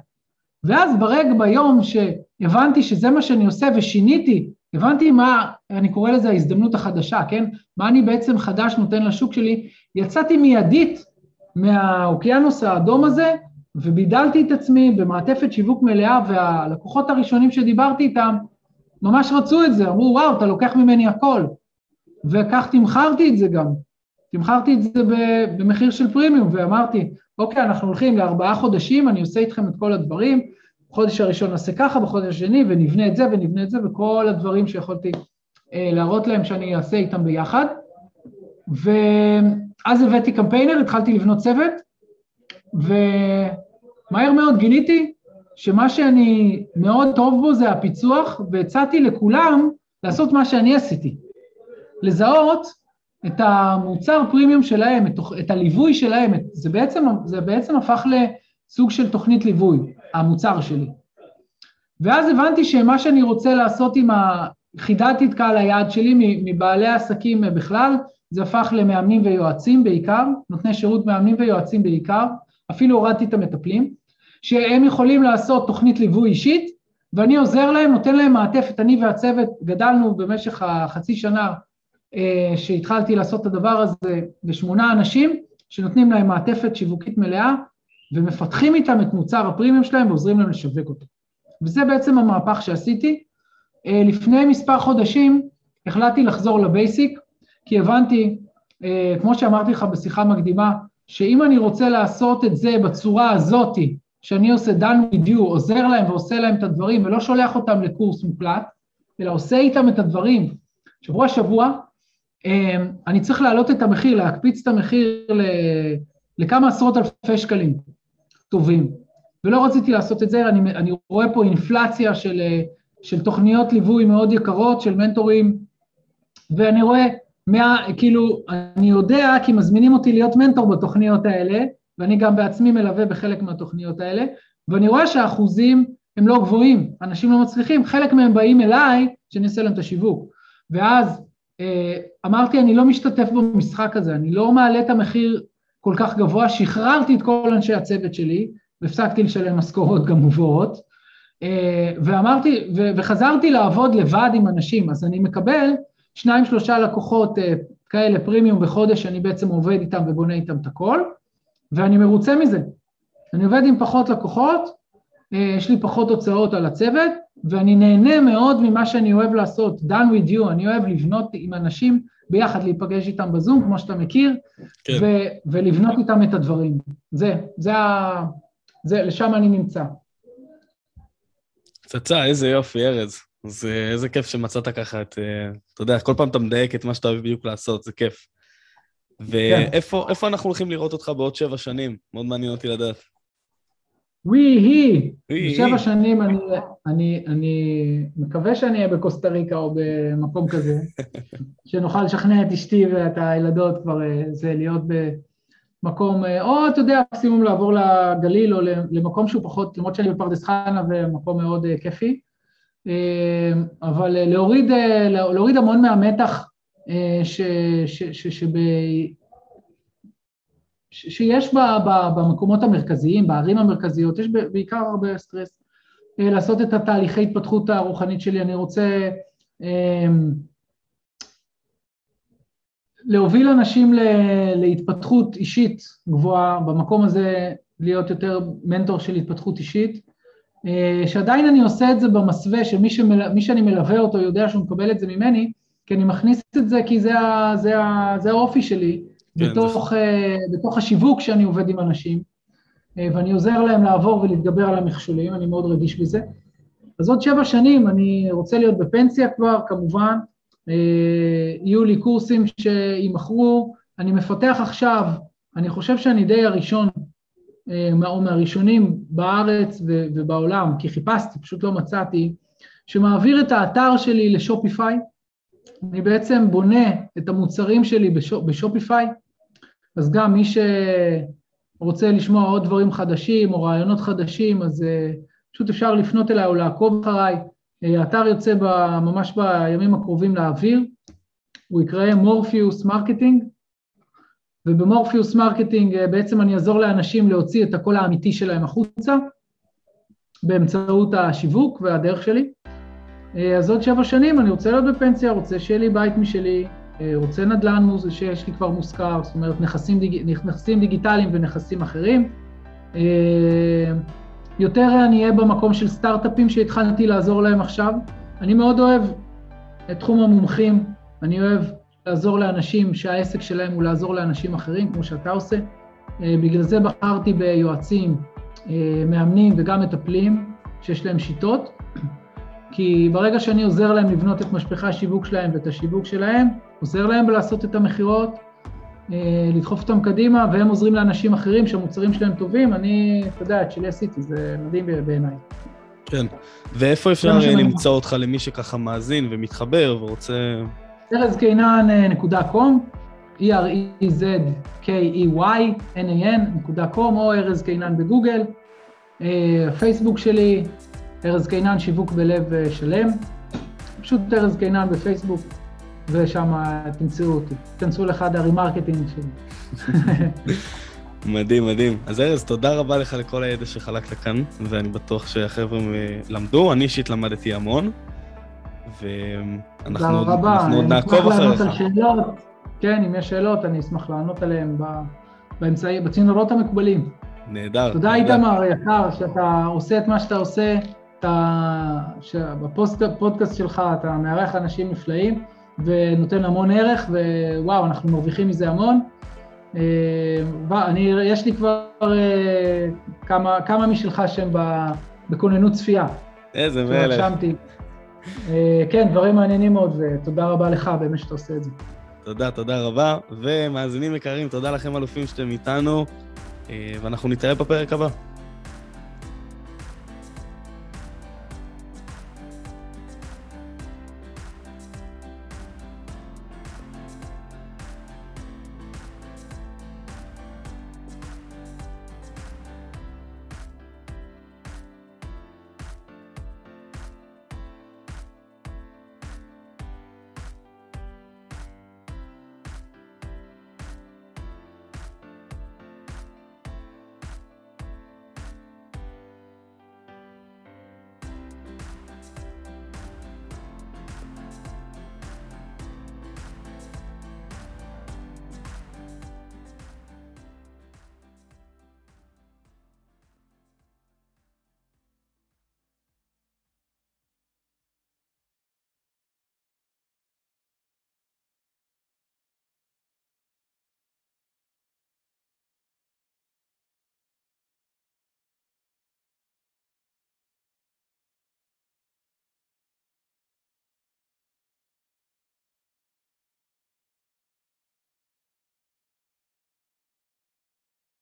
ואז ברגע ביום שהבנתי שזה מה שאני עושה ושיניתי, הבנתי מה, אני קורא לזה ההזדמנות החדשה, כן? מה אני בעצם חדש נותן לשוק שלי, יצאתי מיידית מהאוקיינוס האדום הזה ובידלתי את עצמי במעטפת שיווק מלאה, והלקוחות הראשונים שדיברתי איתם ממש רצו את זה, אמרו, וואו, אתה לוקח ממני הכל. וכך תמכרתי את זה גם. תמכרתי את זה במחיר של פרימיום, ואמרתי, אוקיי, אנחנו הולכים לארבעה חודשים, אני עושה איתכם את כל הדברים, בחודש הראשון נעשה ככה, בחודש השני, ונבנה את זה ונבנה את זה, וכל הדברים שיכולתי אה, להראות להם שאני אעשה איתם ביחד. ואז הבאתי קמפיינר, התחלתי לבנות צוות, ומהר מאוד גיליתי שמה שאני מאוד טוב בו זה הפיצוח, והצעתי לכולם לעשות מה שאני עשיתי. לזהות את המוצר פרימיום שלהם, את, את הליווי שלהם, את, זה, בעצם, זה בעצם הפך לסוג של תוכנית ליווי, המוצר שלי. ואז הבנתי שמה שאני רוצה לעשות עם ה... חידדתי את קהל היעד שלי מבעלי העסקים בכלל, זה הפך למאמנים ויועצים בעיקר, נותני שירות מאמנים ויועצים בעיקר, אפילו הורדתי את המטפלים, שהם יכולים לעשות תוכנית ליווי אישית, ואני עוזר להם, נותן להם מעטפת, אני והצוות גדלנו במשך החצי שנה אה, שהתחלתי לעשות את הדבר הזה לשמונה אנשים, שנותנים להם מעטפת שיווקית מלאה, ומפתחים איתם את מוצר הפרימיום שלהם ועוזרים להם לשווק אותו. וזה בעצם המהפך שעשיתי. אה, לפני מספר חודשים החלטתי לחזור לבייסיק, כי הבנתי, אה, כמו שאמרתי לך בשיחה מקדימה, שאם אני רוצה לעשות את זה בצורה הזאתי, שאני עושה done with you, עוזר להם ועושה להם את הדברים ולא שולח אותם לקורס מוקלט, אלא עושה איתם את הדברים שבוע שבוע, אה, אני צריך להעלות את המחיר, להקפיץ את המחיר לכמה עשרות אלפי שקלים טובים. ולא רציתי לעשות את זה, אני, אני רואה פה אינפלציה של, של תוכניות ליווי מאוד יקרות, של מנטורים, ואני רואה מה, כאילו, אני יודע כי מזמינים אותי להיות מנטור בתוכניות האלה, ואני גם בעצמי מלווה בחלק מהתוכניות האלה, ואני רואה שהאחוזים הם לא גבוהים, אנשים לא מצליחים, חלק מהם באים אליי שאני אעשה להם את השיווק. ואז אה, אמרתי, אני לא משתתף במשחק הזה, אני לא מעלה את המחיר כל כך גבוה, שחררתי את כל אנשי הצוות שלי, והפסקתי לשלם משכורות גם מובאות, אה, ואמרתי, וחזרתי לעבוד לבד עם אנשים, אז אני מקבל שניים שלושה לקוחות אה, כאלה פרימיום בחודש, אני בעצם עובד איתם ובונה איתם את הכל, ואני מרוצה מזה. אני עובד עם פחות לקוחות, אה, יש לי פחות הוצאות על הצוות, ואני נהנה מאוד ממה שאני אוהב לעשות, done with you, אני אוהב לבנות עם אנשים ביחד, להיפגש איתם בזום, כמו שאתה מכיר, כן. ו- ולבנות איתם את הדברים. זה, זה ה... זה, לשם אני נמצא. פצצה, איזה יופי, ארז. אז איזה כיף שמצאת ככה את... אה, אתה יודע, כל פעם אתה מדייק את מה שאתה אוהב בדיוק לעשות, זה כיף. ואיפה כן. אנחנו הולכים לראות אותך בעוד שבע שנים? מאוד מעניין אותי לדעת. ווי היא, בשבע שנים אני, אני, אני מקווה שאני אהיה בקוסטה ריקה או במקום כזה, <laughs> שנוכל לשכנע את אשתי ואת הילדות כבר, אה, זה להיות במקום, אה, או אתה יודע, מקסימום לעבור לגליל או למקום שהוא פחות, למרות שאני בפרדס חנה ומקום מאוד כיפי. אמ, אבל אה, להוריד, אה, להוריד המון מהמתח אה, ש, ש, ש, שב, שיש ב, ב, במקומות המרכזיים, בערים המרכזיות, יש בעיקר הרבה סטרס. לעשות את התהליכי התפתחות הרוחנית שלי, אני רוצה אמ, להוביל אנשים להתפתחות אישית גבוהה, במקום הזה להיות יותר מנטור של התפתחות אישית. אה, שעדיין אני עושה את זה במסווה שמי שמל, שאני מלווה אותו יודע שהוא מקבל את זה ממני, כי אני מכניס את זה כי זה, ה, זה, ה, זה האופי שלי, כן, בתוך, זה... אה, בתוך השיווק שאני עובד עם אנשים, אה, ואני עוזר להם לעבור ולהתגבר על המכשולים, אני מאוד רגיש בזה. אז עוד שבע שנים אני רוצה להיות בפנסיה כבר, כמובן, יהיו לי קורסים שימכרו, אני מפתח עכשיו, אני חושב שאני די הראשון אה, או מהראשונים בארץ ובעולם, כי חיפשתי, פשוט לא מצאתי, שמעביר את האתר שלי לשופיפיי. אני בעצם בונה את המוצרים שלי בשופיפיי, אז גם מי שרוצה לשמוע עוד דברים חדשים או רעיונות חדשים, אז אה, פשוט אפשר לפנות אליי או לעקוב אחריי. אה, האתר יוצא ממש בימים הקרובים לאוויר, הוא יקרא מורפיוס מרקטינג, ובמורפיוס מרקטינג אה, בעצם אני אעזור לאנשים להוציא את הקול האמיתי שלהם החוצה באמצעות השיווק והדרך שלי. אה, אז עוד שבע שנים אני רוצה להיות בפנסיה, רוצה שיהיה לי בית משלי, אה, רוצה נדל"ן שיש לי כבר מושכר, זאת אומרת נכסים, דיג... נכסים דיגיטליים ונכסים אחרים, יותר אני אהיה במקום של סטארט-אפים שהתחלתי לעזור להם עכשיו. אני מאוד אוהב את תחום המומחים, אני אוהב לעזור לאנשים שהעסק שלהם הוא לעזור לאנשים אחרים, כמו שאתה עושה. בגלל זה בחרתי ביועצים, מאמנים וגם מטפלים, שיש להם שיטות, כי ברגע שאני עוזר להם לבנות את משפחי השיווק שלהם ואת השיווק שלהם, עוזר להם לעשות את המכירות, אה, לדחוף אותם קדימה, והם עוזרים לאנשים אחרים שהמוצרים שלהם טובים, אני, אתה יודע, את שלי עשיתי, זה מדהים בעיניי. כן, ואיפה אפשר למצוא אותך למי שככה מאזין ומתחבר ורוצה... ארזקיינן.com, E-R-E-Z-K-E-Y-N-A-N.com, או ארז קיינן בגוגל, אה, פייסבוק שלי, ארז קיינן, שיווק בלב אה, שלם. פשוט ארז קיינן בפייסבוק, ושם תמצאו אותי. תכנסו לאחד ה remarketing שלי. <laughs> מדהים, מדהים. אז ארז, תודה רבה לך לכל הידע שחלקת כאן, ואני בטוח שהחבר'ה למדו. אני אישית למדתי המון, ואנחנו עוד נעקוב אחריך. כן, אם יש שאלות, אני אשמח לענות עליהן באמצעי, בצינורות המקובלים. נהדר. תודה, איתמר יקר, שאתה עושה את מה שאתה עושה, אתה, שבפודקאסט שלך אתה מארח אנשים נפלאים ונותן המון ערך, ווואו, אנחנו מרוויחים מזה המון. אה, אני, יש לי כבר אה, כמה, כמה משלך שהם בכוננות צפייה. איזה מלך. אה, כן, דברים מעניינים מאוד, ותודה רבה לך באמת שאתה עושה את זה. תודה, תודה רבה. ומאזינים יקרים, תודה לכם אלופים שאתם איתנו, ואנחנו נתראה בפרק הבא.